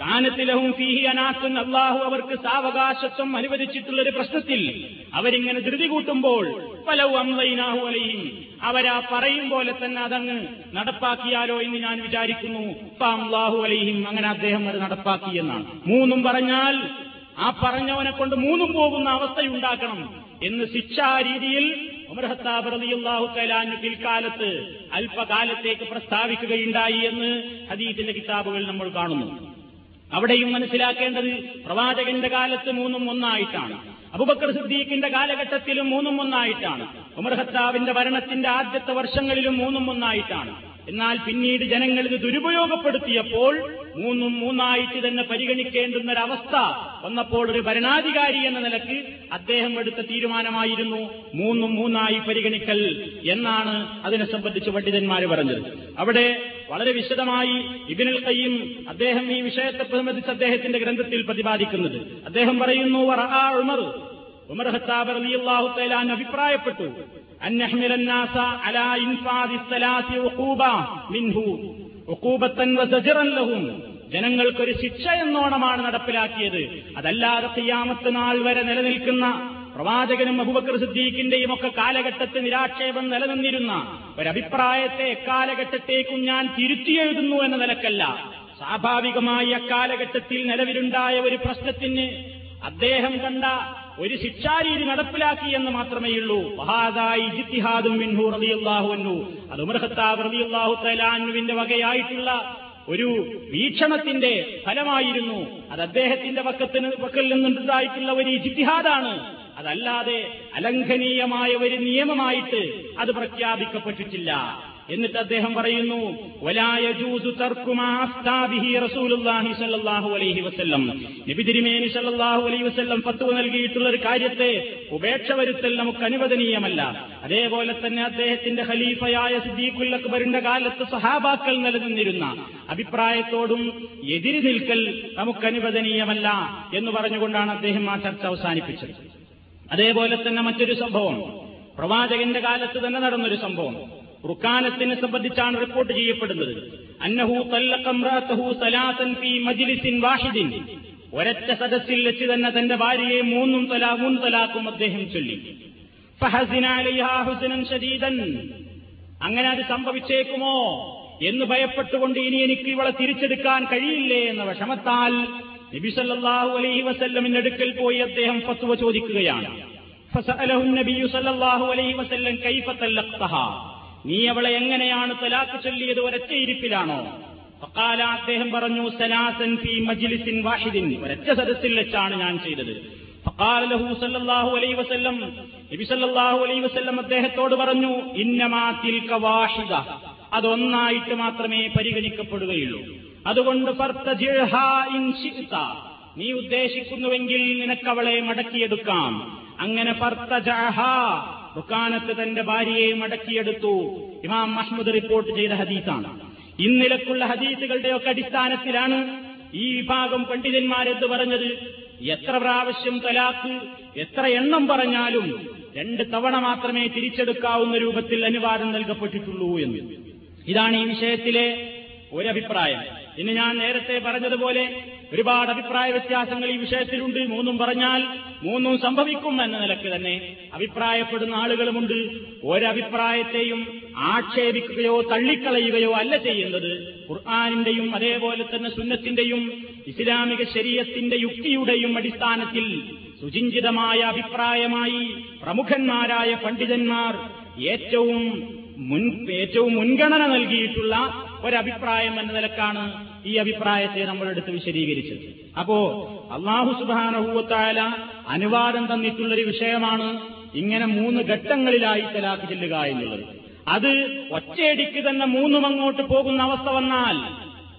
കാനത്തിലഹും ഫീഹി അനാത്തുൻ അള്ളാഹു അവർക്ക് സാവകാശത്വം അനുവദിച്ചിട്ടുള്ള ഒരു പ്രശ്നത്തിൽ അവരിങ്ങനെ ധൃതി കൂട്ടുമ്പോൾ പലവും അംലൈനാഹു അലയും അവരാ പറയും പോലെ തന്നെ അതങ്ങ് നടപ്പാക്കിയാലോ എന്ന് ഞാൻ വിചാരിക്കുന്നു. അള്ളാഹു അലയും അങ്ങനെ അദ്ദേഹം അത് നടപ്പാക്കി എന്നാണ്. മൂന്നും പറഞ്ഞാൽ ആ പറഞ്ഞവനെ കൊണ്ട് മൂന്നും പോകുന്ന അവസ്ഥയുണ്ടാക്കണം എന്ന് ശിക്ഷാരീതിയിൽ പിൽക്കാലത്ത് അല്പകാലത്തേക്ക് പ്രസ്താവിക്കുകയുണ്ടായി എന്ന് ഹദീസിന്റെ കിതാബുകൾ നമ്മൾ കാണുന്നു. അവിടെയും മനസ്സിലാക്കേണ്ടത് പ്രവാചകന്റെ കാലത്ത് മൂന്നും ഒന്നായിട്ടാണ്. അബുബക്കർ സിദ്ദീഖിന്റെ കാലഘട്ടത്തിലും മൂന്നും ഒന്നായിട്ടാണ്. ഉമർഹത്താവിന്റെ ഭരണത്തിന്റെ ആദ്യത്തെ വർഷങ്ങളിലും മൂന്നും ഒന്നായിട്ടാണ്. എന്നാൽ പിന്നീട് ജനങ്ങൾ ഇത് ദുരുപയോഗപ്പെടുത്തിയപ്പോൾ മൂന്നും മൂന്നായിട്ട് തന്നെ പരിഗണിക്കേണ്ടുന്ന ഒരവസ്ഥ വന്നപ്പോൾ ഒരു ഭരണാധികാരി എന്ന നിലയ്ക്ക് അദ്ദേഹം എടുത്ത തീരുമാനമായിരുന്നു മൂന്നും മൂന്നായി പരിഗണിക്കൽ എന്നാണ് അതിനെ സംബന്ധിച്ച് പണ്ഡിതന്മാർ പറഞ്ഞത്. അവിടെ വളരെ വിശദമായി ഇബിനുൽ കയ്യും അദ്ദേഹം ഈ വിഷയത്തെ സംബന്ധിച്ച് അദ്ദേഹത്തിന്റെ ഗ്രന്ഥത്തിൽ പ്രതിപാദിക്കുന്നത്. അദ്ദേഹം പറയുന്നു ഉമർ. ഉമർ റളിയല്ലാഹു തആല അഭിപ്രായപ്പെട്ടു. അൻ നഹ്മില الناس على انفاذ الصلاه عقوبه منه عقوبه وزجرا لهم ജനങ്ങൾക്കൊരു ശിക്ഷ എന്നോണമാണ് നടപ്പിലാക്കിയത് അതല്ലാതെ ഖിയാമത്ത് നാൾ വരെ നിലനിൽക്കുന്ന പ്രവാചകനും അബുബക്കർ സിദ്ദീഖിന്റെയും ഒക്കെ കാലഘട്ടത്തിൽ നിരാക്ഷേപം നിലനിന്നിരുന്ന ഒരഭിപ്രായത്തെ എക്കാലഘട്ടത്തേക്കും ഞാൻ തിരുത്തിയെഴുതുന്നു എന്ന നിലക്കല്ല സ്വാഭാവികമായി അക്കാലഘട്ടത്തിൽ നിലവിലുണ്ടായ ഒരു പ്രശ്നത്തിന് അദ്ദേഹം കണ്ട ഒരു ശിക്ഷാരീതി നടപ്പിലാക്കി എന്ന് മാത്രമേയുള്ളൂ മഹാദായി ജിത്തിഹാദും മിൻഹു റളിയല്ലാഹു അത് ഉമർ ഖത്താബ് തലാൻവിന്റെ വകയായിട്ടുള്ള ഒരു വീക്ഷണത്തിന്റെ ഫലമായിരുന്നു. അത് അദ്ദേഹത്തിന്റെ പക്കത്തിന് പക്കൽ നിന്നുണ്ടായിട്ടുള്ള ഒരു ജിത്തിഹാദാണ് അതല്ലാതെ അലംഘനീയമായ ഒരു നിയമമായിട്ട് അത് പ്രഖ്യാപിക്കപ്പെട്ടിട്ടില്ല. എന്നിട്ട് അദ്ദേഹം പറയുന്നു നബി തിരുമേനി സല്ലല്ലാഹു അലൈഹി വസല്ലം ഫത്വ നൽകിയിട്ടുള്ള ഒരു കാര്യത്തെ ഉപേക്ഷ വരുത്തൽ നമുക്ക് അനുവദനീയമല്ല. അതേപോലെ തന്നെ അദ്ദേഹത്തിന്റെ ഖലീഫയായ സിദ്ദീഖുൽ അക്ബറിന്റെ കാലത്ത് സഹാബാക്കൾ നിലനിന്നിരുന്ന അഭിപ്രായത്തോടും എതിരി നിൽക്കൽ നമുക്ക് അനുവദനീയമല്ല എന്ന് പറഞ്ഞുകൊണ്ടാണ് അദ്ദേഹം ആ ചർച്ച അവസാനിപ്പിച്ചത്. അതേപോലെ തന്നെ മറ്റൊരു സംഭവം. പ്രവാചകന്റെ കാലത്ത് തന്നെ നടന്നൊരു സംഭവം. റുക്കാനത്തിനെ സംബന്ധിച്ചാണ് റിപ്പോർട്ട് ചെയ്യപ്പെടുന്നത്. അന്നഹു തല്ലഖ സലാസൻ ഫീ മജ്ലിസിൻ വാഹിദിൻ. ഒരൊറ്റ സദസ്സിൽ വെച്ച് തന്നെ തന്റെ ഭാര്യയെ മൂന്നും തലാ മൂന്ന് തലാക്കും അദ്ദേഹം ചൊല്ലി. ശദീദൻ. അങ്ങനെ അത് സംഭവിച്ചേക്കുമോ എന്ന് ഭയപ്പെട്ടുകൊണ്ട് ഇനി എനിക്ക് ഇവളെ തിരിച്ചെടുക്കാൻ കഴിയില്ലേ എന്ന വിഷമത്താൽ നബി സല്ലല്ലാഹു അലൈഹി വസല്ലമിന്റെ അടുക്കൽ പോയി അദ്ദേഹം ഫത്വ ചോദിക്കുകയാണ്. നബിയു സല്ലല്ലാഹു അലൈഹി വസല്ലം കൈഫ തല്ലഖ്തഹ. നീ അവളെ എങ്ങനെയാണ് തലാക്ക് ചൊല്ലിയത് ഒരൊറ്റ ഇരിപ്പിലാണോ? ഫഖാല അദ്ദേഹം പറഞ്ഞു സലാസൻ ഫീ മജ്ലിസിൻ വാഹിദിൻ. ഒരൊറ്റ സദസ്സിൽ വെച്ചാണ് ഞാൻ ചെയ്തത്. ലഹു സല്ലല്ലാഹു അലൈഹി വസല്ലം നബി സല്ലല്ലാഹു അലൈഹി വസല്ലം അദ്ദേഹത്തോട് പറഞ്ഞു ഇന്നമാ വാഹിദ. അതൊന്നായിട്ട് മാത്രമേ പരിഗണിക്കപ്പെടുകയുള്ളൂ. അതുകൊണ്ട് നീ ഉദ്ദേശിക്കുന്നുവെങ്കിൽ നിനക്കവളെ മടക്കിയെടുക്കാം. അങ്ങനെ റുക്കാനത്ത് തന്റെ ഭാര്യയെ മടക്കിയെടുത്തു. ഇമാം മഹ്മൂദ് റിപ്പോർട്ട് ചെയ്ത ഹദീസാണ്. ഇന്നിലക്കുള്ള ഹദീസുകളുടെയൊക്കെ അടിസ്ഥാനത്തിലാണ് ഈ വിഭാഗം പണ്ഡിതന്മാരെന്ന് പറഞ്ഞത്? എത്ര പ്രാവശ്യം തലാക്ക് എത്ര എണ്ണം പറഞ്ഞാലും രണ്ട് തവണ മാത്രമേ തിരിച്ചെടുക്കാവുന്ന രൂപത്തിൽ അനുവാദം നൽകപ്പെട്ടിട്ടുള്ളൂ എന്ന്. ഇതാണ് ഈ വിഷയത്തിലെ ഒരഭിപ്രായം. ഇന്ന് ഞാൻ നേരത്തെ പറഞ്ഞതുപോലെ ഒരുപാട് അഭിപ്രായ വ്യത്യാസങ്ങൾ ഈ വിഷയത്തിലുണ്ട്. മൂന്നും പറഞ്ഞാൽ മൂന്നും സംഭവിക്കും എന്ന നിലയ്ക്ക് തന്നെ അഭിപ്രായപ്പെടുന്ന ആളുകളുമുണ്ട്. ഒരഭിപ്രായത്തെയും ആക്ഷേപിക്കുകയോ തള്ളിക്കളയുകയോ അല്ല ചെയ്യുന്നത്. ഖുർആാനിന്റെയും അതേപോലെ തന്നെ സുന്നത്തിന്റെയും ഇസ്ലാമിക ശരീരത്തിന്റെ യുക്തിയുടെയും അടിസ്ഥാനത്തിൽ സുചിഞ്ചിതമായ അഭിപ്രായമായി പ്രമുഖന്മാരായ പണ്ഡിതന്മാർ ഏറ്റവും മുൻ ഏറ്റവും മുൻഗണന നൽകിയിട്ടുള്ള ഒരഭിപ്രായം എന്ന നിലക്കാണ് ഈ അഭിപ്രായത്തെ നമ്മളെടുത്ത് വിശദീകരിച്ചത് അപ്പോ അള്ളാഹു സുബാനഹൂവത്തായ അനുവാദം തന്നിട്ടുള്ളൊരു വിഷയമാണ് ഇങ്ങനെ മൂന്ന് ഘട്ടങ്ങളിലായി തലാഖ് ചെല്ലുക എന്നുള്ളത്. അത് ഒറ്റയടിക്ക് തന്നെ മൂന്നും അങ്ങോട്ട് പോകുന്ന അവസ്ഥ വന്നാൽ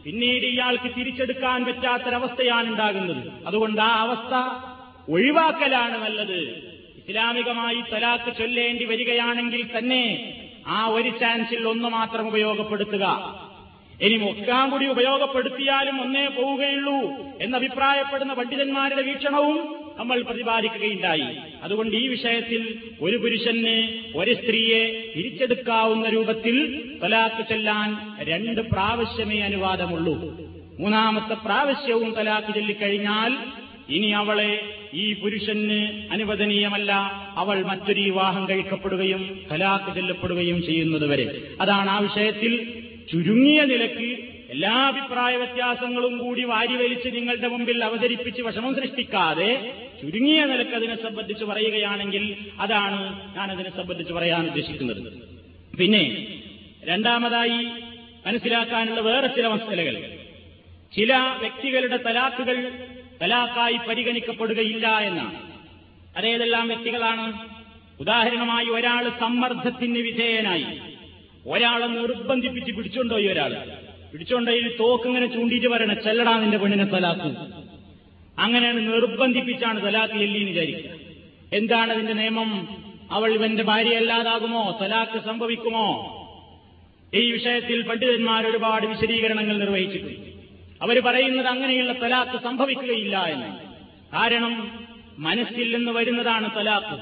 പിന്നീട് ഇയാൾക്ക് തിരിച്ചെടുക്കാൻ പറ്റാത്തൊരവസ്ഥയാണ് ഉണ്ടാകുന്നത്. അതുകൊണ്ട് ആ അവസ്ഥ ഒഴിവാക്കലാണ് നല്ലത്. ഇസ്ലാമികമായി തലാക്ക് ചൊല്ലേണ്ടി വരികയാണെങ്കിൽ തന്നെ ആ ഒരു ചാൻസിൽ ഒന്ന് മാത്രം ഉപയോഗപ്പെടുത്തുക. ഇനി മുക്കാൻ കൂടി ഉപയോഗപ്പെടുത്തിയാലും ഒന്നേ പോവുകയുള്ളൂ എന്നഭിപ്രായപ്പെടുന്ന പണ്ഡിതന്മാരുടെ വീക്ഷണവും നമ്മൾ പ്രതിപാദിക്കുകയുണ്ടായി. അതുകൊണ്ട് ഈ വിഷയത്തിൽ ഒരു പുരുഷന് ഒരു സ്ത്രീയെ തിരിച്ചെടുക്കാവുന്ന രൂപത്തിൽ തലാക്ക് ചെല്ലാൻ രണ്ട് പ്രാവശ്യമേ അനുവാദമുള്ളൂ. മൂന്നാമത്തെ പ്രാവശ്യവും തലാക്ക് ചൊല്ലിക്കഴിഞ്ഞാൽ ഇനി അവളെ ഈ പുരുഷന് അനുവദനീയമല്ല. അവൾ മറ്റൊരു വിവാഹം കഴിക്കപ്പെടുകയും തലാക്ക് ചെല്ലപ്പെടുകയും ചെയ്യുന്നതുവരെ അതാണ് ആ വിഷയത്തിൽ ചുരുങ്ങിയ നിലയ്ക്ക് എല്ലാ അഭിപ്രായ വ്യത്യാസങ്ങളും കൂടി വാരിവലിച്ച് നിങ്ങളുടെ മുമ്പിൽ അവതരിപ്പിച്ച് വിഷമം സൃഷ്ടിക്കാതെ ചുരുങ്ങിയ നിലയ്ക്ക് അതിനെ സംബന്ധിച്ച് പറയുകയാണെങ്കിൽ അതാണ് ഞാൻ അതിനെ സംബന്ധിച്ച് പറയാൻ ഉദ്ദേശിക്കുന്നത്. പിന്നെ രണ്ടാമതായി മനസ്സിലാക്കാനുള്ള വേറെ ചില മസലകൾ ചില വ്യക്തികളുടെ തലാക്കുകൾ തലാക്കായി പരിഗണിക്കപ്പെടുകയില്ല എന്നാണ്. അതേതെല്ലാം വ്യക്തികളാണ്? ഉദാഹരണമായി ഒരാൾ സമ്മർദ്ദത്തിന് വിധേയനായി. ഒരാളെ നിർബന്ധിപ്പിച്ച് പിടിച്ചോണ്ടോയി ഒരാൾ പിടിച്ചോണ്ടോയി തോക്ക് ഇങ്ങനെ ചൂണ്ടിയിട്ട് പറയണ ചെല്ലടാ നിന്റെ പെണ്ണിനെ തലാക്ക് അങ്ങനെയാണ് നിർബന്ധിപ്പിച്ചാണ് തലാക്ക് എല്ലി വിചാരിക്കുക. എന്താണ് അതിന്റെ നിയമം? അവൾ ഇവന്റെ ഭാര്യയല്ലാതാകുമോ തലാക്ക് സംഭവിക്കുമോ? ഈ വിഷയത്തിൽ പണ്ഡിതന്മാർ ഒരുപാട് വിശദീകരണങ്ങൾ നിർവഹിച്ചിട്ടുണ്ട്. അവർ പറയുന്നത് അങ്ങനെയുള്ള തലാക്ക് സംഭവിക്കുകയില്ല എന്ന്. കാരണം മനസ്സിൽ നിന്ന് വരുന്നതാണ് തലാക്ക്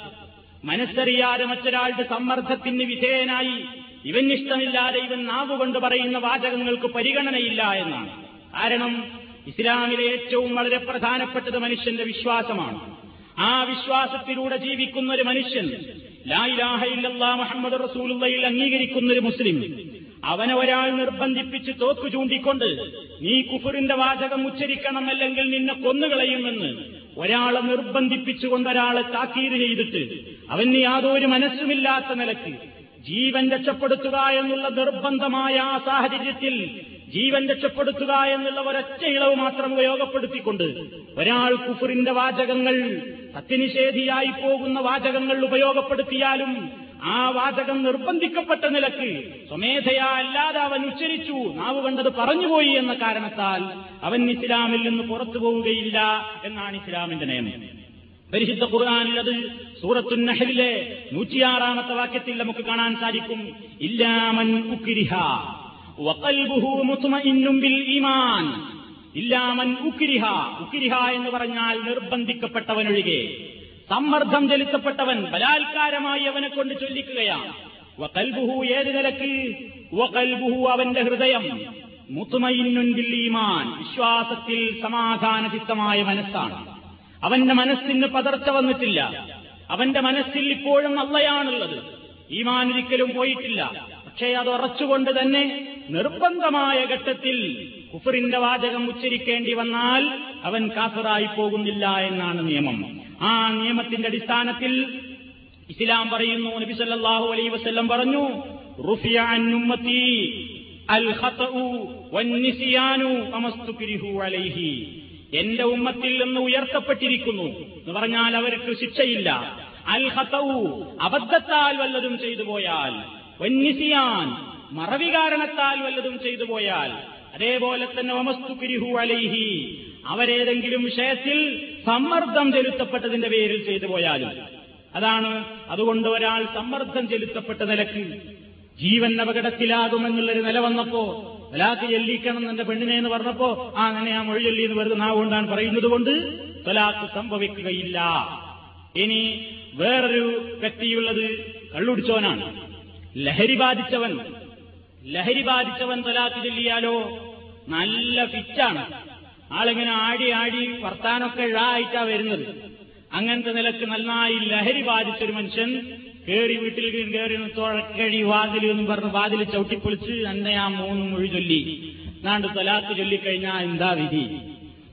മനസ്സറിയാതെ മറ്റൊരാളുടെ സമ്മർദ്ദത്തിന് വിധേയനായി ഇവൻ ഇഷ്ടമില്ലാതെ ഇവൻ നാവുകൊണ്ട് പറയുന്ന വാചകങ്ങൾക്ക് പരിഗണനയില്ല എന്നാണ്. കാരണം ഇസ്ലാമിലെ ഏറ്റവും വളരെ പ്രധാനപ്പെട്ടത് മനുഷ്യന്റെ വിശ്വാസമാണ്. ആ വിശ്വാസത്തിലൂടെ ജീവിക്കുന്ന ഒരു മനുഷ്യൻ മുഹമ്മദ് റസൂലുള്ളയിൽ അംഗീകരിക്കുന്ന ഒരു മുസ്ലിം അവനെ ഒരാൾ നിർബന്ധിപ്പിച്ച് തോക്ക് ചൂണ്ടിക്കൊണ്ട് നീ കുഫറിന്റെ വാചകം ഉച്ചരിക്കണം അല്ലെങ്കിൽ നിന്നെ കൊന്നുകളയുമെന്ന് ഒരാളെ നിർബന്ധിപ്പിച്ചുകൊണ്ട് ഒരാളെ താക്കീത് ചെയ്തിട്ട് അവന് യാതൊരു മനസ്സുമില്ലാത്ത നിലയ്ക്ക് ജീവൻ രക്ഷപ്പെടുത്തുക എന്നുള്ള നിർബന്ധമായ ആ സാഹചര്യത്തിൽ ജീവൻ രക്ഷപ്പെടുത്തുക എന്നുള്ള ഒരൊറ്റ ഇളവ് മാത്രം ഉപയോഗപ്പെടുത്തിക്കൊണ്ട് ഒരാൾ കുഫറിന്റെ വാചകങ്ങൾ സത്യനിഷേധിയായി പോകുന്ന വാചകങ്ങൾ ഉപയോഗപ്പെടുത്തിയാലും ആ വാചകം നിർബന്ധിക്കപ്പെട്ട നിലയ്ക്ക് സ്വമേധയാ അല്ലാതെ അവൻ ഉച്ചരിച്ചു. നാവ് കണ്ടത് പറഞ്ഞുപോയി എന്ന കാരണത്താൽ അവൻ ഇസ്ലാമിൽ നിന്ന് പുറത്തു പോവുകയില്ല എന്നാണ് ഇസ്ലാമിന്റെ നിയമം. പരിശുദ്ധ ഖുർആാനിലത് സൂറത്തു നഹലിലെ നൂറ്റിയാറാമത്തെ വാക്യത്തിൽ നമുക്ക് കാണാൻ സാധിക്കും. ഇല്ലാമൻ ഉക്കിരിഹ ഈമാൻ. ഇല്ലാമൻ ഉക്കിരിഹ ഉക്കിരിഹ എന്ന് പറഞ്ഞാൽ നിർബന്ധിക്കപ്പെട്ടവനൊഴികെ സമ്മർദ്ദം ചെലുത്തപ്പെട്ടവൻ ബലാത്കാരമായി അവനെ കൊണ്ട് ചൊല്ലിക്കുകയാണ്. വകൽബുഹു ഏത് നിലയ്ക്ക്? വകൽബുഹു അവന്റെ ഹൃദയം. മുത്തുമയിന്നുൻ ബിൽ ഈമാൻ. വിശ്വാസത്തിൽ സമാധാനചിത്തമായ മനസ്സാണ്. അവന്റെ മനസ്സിന് പതർച്ച വന്നിട്ടില്ല. അവന്റെ മനസ്സിൽ ഇപ്പോഴും അള്ളയാണുള്ളത്. ഈമാൻ ഒരിക്കലും പോയിട്ടില്ല. പക്ഷേ അത് ഉറച്ചുകൊണ്ട് തന്നെ നിർബന്ധമായ ഘട്ടത്തിൽ കുഫറിന്റെ വാചകം ഉച്ചരിക്കേണ്ടി വന്നാൽ അവൻ കാഫറായി പോകുന്നില്ല എന്നാണ് നിയമം. ആ നിയമത്തിന്റെ അടിസ്ഥാനത്തിൽ ഇസ്ലാം പറയുന്നു നബി സല്ലല്ലാഹു അലൈഹി വസല്ലം പറഞ്ഞു അൽ അലൈഹി. എന്റെ ഉമ്മത്തിൽ നിന്ന് ഉയർത്തപ്പെട്ടിരിക്കുന്നു എന്ന് പറഞ്ഞാൽ അവർക്ക് ശിക്ഷയില്ല. അൽ ഹത്തവു അബദ്ധത്താൽ വല്ലതും ചെയ്തു പോയാൽ വന്യസിയാൻ മറവി കാരണത്താൽ വല്ലതും ചെയ്തു പോയാൽ അതേപോലെ തന്നെ ഒമസ്തുക്രിഹു അലൈഹി അവരേതെങ്കിലും വിഷയത്തിൽ സമ്മർദ്ദം ചെലുത്തപ്പെട്ടതിന്റെ പേരിൽ ചെയ്തു പോയാലും. അതാണ് അതുകൊണ്ട് ഒരാൾ സമ്മർദ്ദം ചെലുത്തപ്പെട്ട നിലയ്ക്ക് ജീവൻ അപകടത്തിലാകുമെന്നുള്ളൊരു നില വന്നപ്പോ തലാക്ക് ചൊല്ലിക്കണം എന്റെ പെണ്ണിനെ എന്ന് പറഞ്ഞപ്പോ ആ അങ്ങനെ ആ മൊഴി ചൊല്ലി എന്ന് വെറുതെ നാവുകൊണ്ടാണ് പറയുന്നത് കൊണ്ട് തലാക്ക് സംഭവിക്കുകയില്ല. ഇനി വേറൊരു വ്യക്തിയുള്ളത് കള്ളുടിച്ചവനാണ്. ലഹരി ബാധിച്ചവൻ. ലഹരി ബാധിച്ചവൻ തലാക്ക് ചൊല്ലിയാലോ? നല്ല ഫിറ്റാണ്. ആളിങ്ങനെ ആടി ആടി വർത്താനൊക്കെ ഴായിട്ടാ വരുന്നത്. അങ്ങനത്തെ നിലയ്ക്ക് നന്നായി ലഹരി ബാധിച്ചൊരു മനുഷ്യൻ കേറി വീട്ടിൽ കയറി തുഴക്കഴി വാതിൽ എന്ന് പറഞ്ഞ് വാതിൽ ചവിട്ടിപ്പൊളിച്ച് അന്നെ ആ മൂന്ന് മൊഴി ചൊല്ലി. നാണ്ട് തലാത്ത് ചൊല്ലിക്കഴിഞ്ഞാൽ എന്താ വിധി?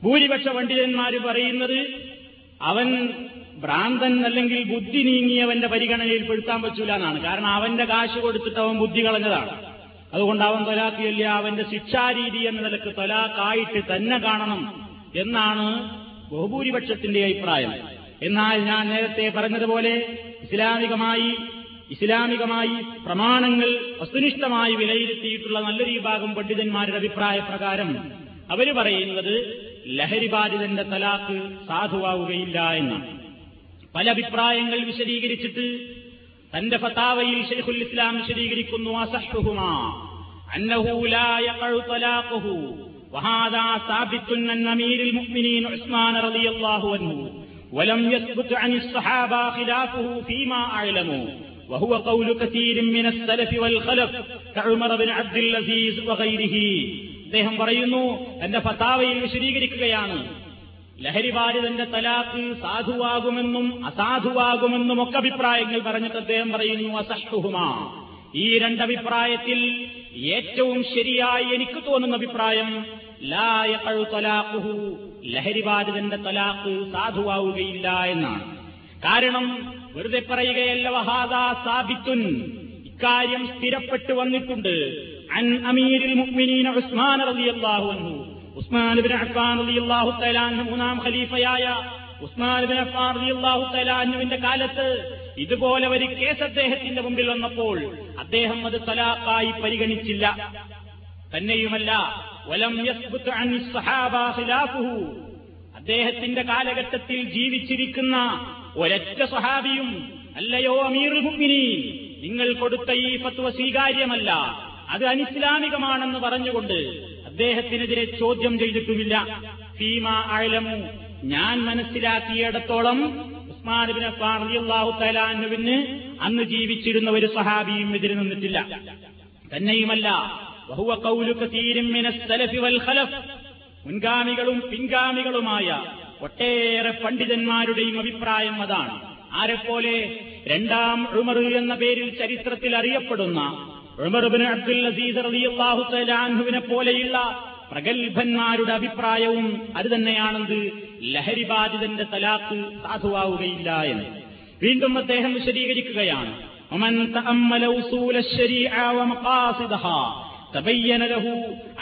ഭൂരിപക്ഷ പണ്ഡിതന്മാര് പറയുന്നത് അവൻ ഭ്രാന്തൻ അല്ലെങ്കിൽ ബുദ്ധി നീങ്ങിയവന്റെ പരിഗണനയിൽ പെടുത്താൻ പറ്റൂല എന്നാണ്. കാരണം അവന്റെ കാശ് കൊടുത്തിട്ട് അവൻ ബുദ്ധി കളഞ്ഞതാണ്. അതുകൊണ്ട് അവൻ തൊലാക്ക് ചൊല്ലിയ അവന്റെ ശിക്ഷാരീതി എന്ന നിലയ്ക്ക് തൊലാക്കായിട്ട് തന്നെ കാണണം എന്നാണ് ബഹുഭൂരിപക്ഷത്തിന്റെ അഭിപ്രായം. എന്നാൽ ഞാൻ നേരത്തെ പറഞ്ഞതുപോലെ ഇസ്ലാമികമായി ഇസ്ലാമികമായി പ്രമാണങ്ങൾ വസ്തുനിഷ്ഠമായി വിലയിരുത്തിയിട്ടുള്ള നല്ലൊരു വിഭാഗം പണ്ഡിതന്മാരുടെ അഭിപ്രായ പ്രകാരം അവര് പറയുന്നത് ലഹരി ബാധിതന്റെ തലാക്ക് സാധുവാവുകയില്ല എന്നാണ് പല അഭിപ്രായങ്ങൾ വിശദീകരിച്ചിട്ട് തന്റെ ഫതാവയിൽ ഷെയ്ഖുൽ ഇസ്ലാം വിശദീകരിക്കുന്നു അസഹുഹുമാ അന്നഹു ലാ യഖഉ തലാഖുഹു وهذا ثابت عن أمير المؤمنين عثمان رضي الله عنه ولم يثبت عن الصحابة خلافه فيما أعلموا وهو قول كثير من السلف والخلف كعمر بن عبد العزيز وغيره അദ്ദേഹം പറയുന്നു തന്റെ ഫതാവയിൽ വിശദീകരിക്കുകയാണ് ലഹരിബാധിതന്റെ തലാക്ക് സാധുവാകുമെന്നും അസാധുവാകുമെന്നും ഒക്കെ അഭിപ്രായങ്ങൾ പറഞ്ഞിട്ട് അദ്ദേഹം പറയുന്നു അസഹുഹുമ ഈ രണ്ടഭിപ്രായത്തിൽ ഏറ്റവും ശരിയായി എനിക്ക് തോന്നുന്ന അഭിപ്രായം ലായക്കഴു തലാഖുഹു ലഹരിബാധിതന്റെ തലാക്ക് സാധുവാവുകയില്ല എന്നാണ്. കാരണം വെറുതെ പറയുകയല്ല വഹാദാ സാബിത്തുൻ. ഇക്കാര്യം സ്ഥിരപ്പെട്ടു വന്നിട്ടുണ്ട്. അൻ അമീരിൽ മുഅ്മിനീന ഉസ്മാൻ റളിയല്ലാഹു അൻഹു. ഉസ്മാൻ ഇബ്നു അഫ്ഫാൻ റളിയല്ലാഹു തആല മൂന്നാം ഖലീഫയായ ഉസ്മാൻ ഇബ്നു അഫ്ഫാൻ റളിയല്ലാഹു തആല അൻഹുവിന്റെ കാലത്ത് ഇതുപോലെ ഒരു കേസ് അദ്ദേഹത്തിന്റെ മുമ്പിൽ വന്നപ്പോൾ അദ്ദേഹം അത് തലാഖായി പരിഗണിച്ചില്ല. തന്നെയുമല്ല അദ്ദേഹത്തിന്റെ കാലഘട്ടത്തിൽ ജീവിച്ചിരിക്കുന്ന ഒരൊറ്റ സ്വഹാബിയും അല്ലയോ അമീറുൽ മുഅ്മിനീൻ. നിങ്ങൾ കൊടുത്ത ഈ ഫത്വ സ്വീകാര്യമല്ല. അത് അനിസ്ലാമികമാണെന്ന് പറഞ്ഞുകൊണ്ട് അദ്ദേഹത്തിനെതിരെ ചോദ്യം ചെയ്തിട്ടുമില്ല. ഫീമ അഴലമു ഞാൻ മനസ്സിലാക്കിയിടത്തോളം ഉസ്മാൻ തആല അൻഹുവിന് അന്ന് ജീവിച്ചിരുന്ന ഒരു സഹാബിയും എതിരെ നിന്നിട്ടില്ല. തന്നെയുമല്ല വഹുവ സലഫി വൽ ഖലഫ്. മുൻഗാമികളും പിൻഗാമികളുമായ ഒട്ടേറെ പണ്ഡിതന്മാരുടെയും അഭിപ്രായം അതാണ്. ആരെപ്പോലെ രണ്ടാം ഉമർ എന്ന പേരിൽ ചരിത്രത്തിൽ അറിയപ്പെടുന്ന ഉമർബിൻ അബ്ദുൽ അസീസ് റളിയല്ലാഹു പോലെയുള്ള പ്രഗത്ഭന്മാരുടെ അഭിപ്രായവും അത് തന്നെയാണെന്ന് ലഹരിബാധിതന്റെ തലാക്ക് സാധുവാവുകയില്ല എന്ന്. വീണ്ടും അദ്ദേഹം വിശദീകരിക്കുകയാണ്. ومن تأمل أصول الشريعة ومقاصدها تبين له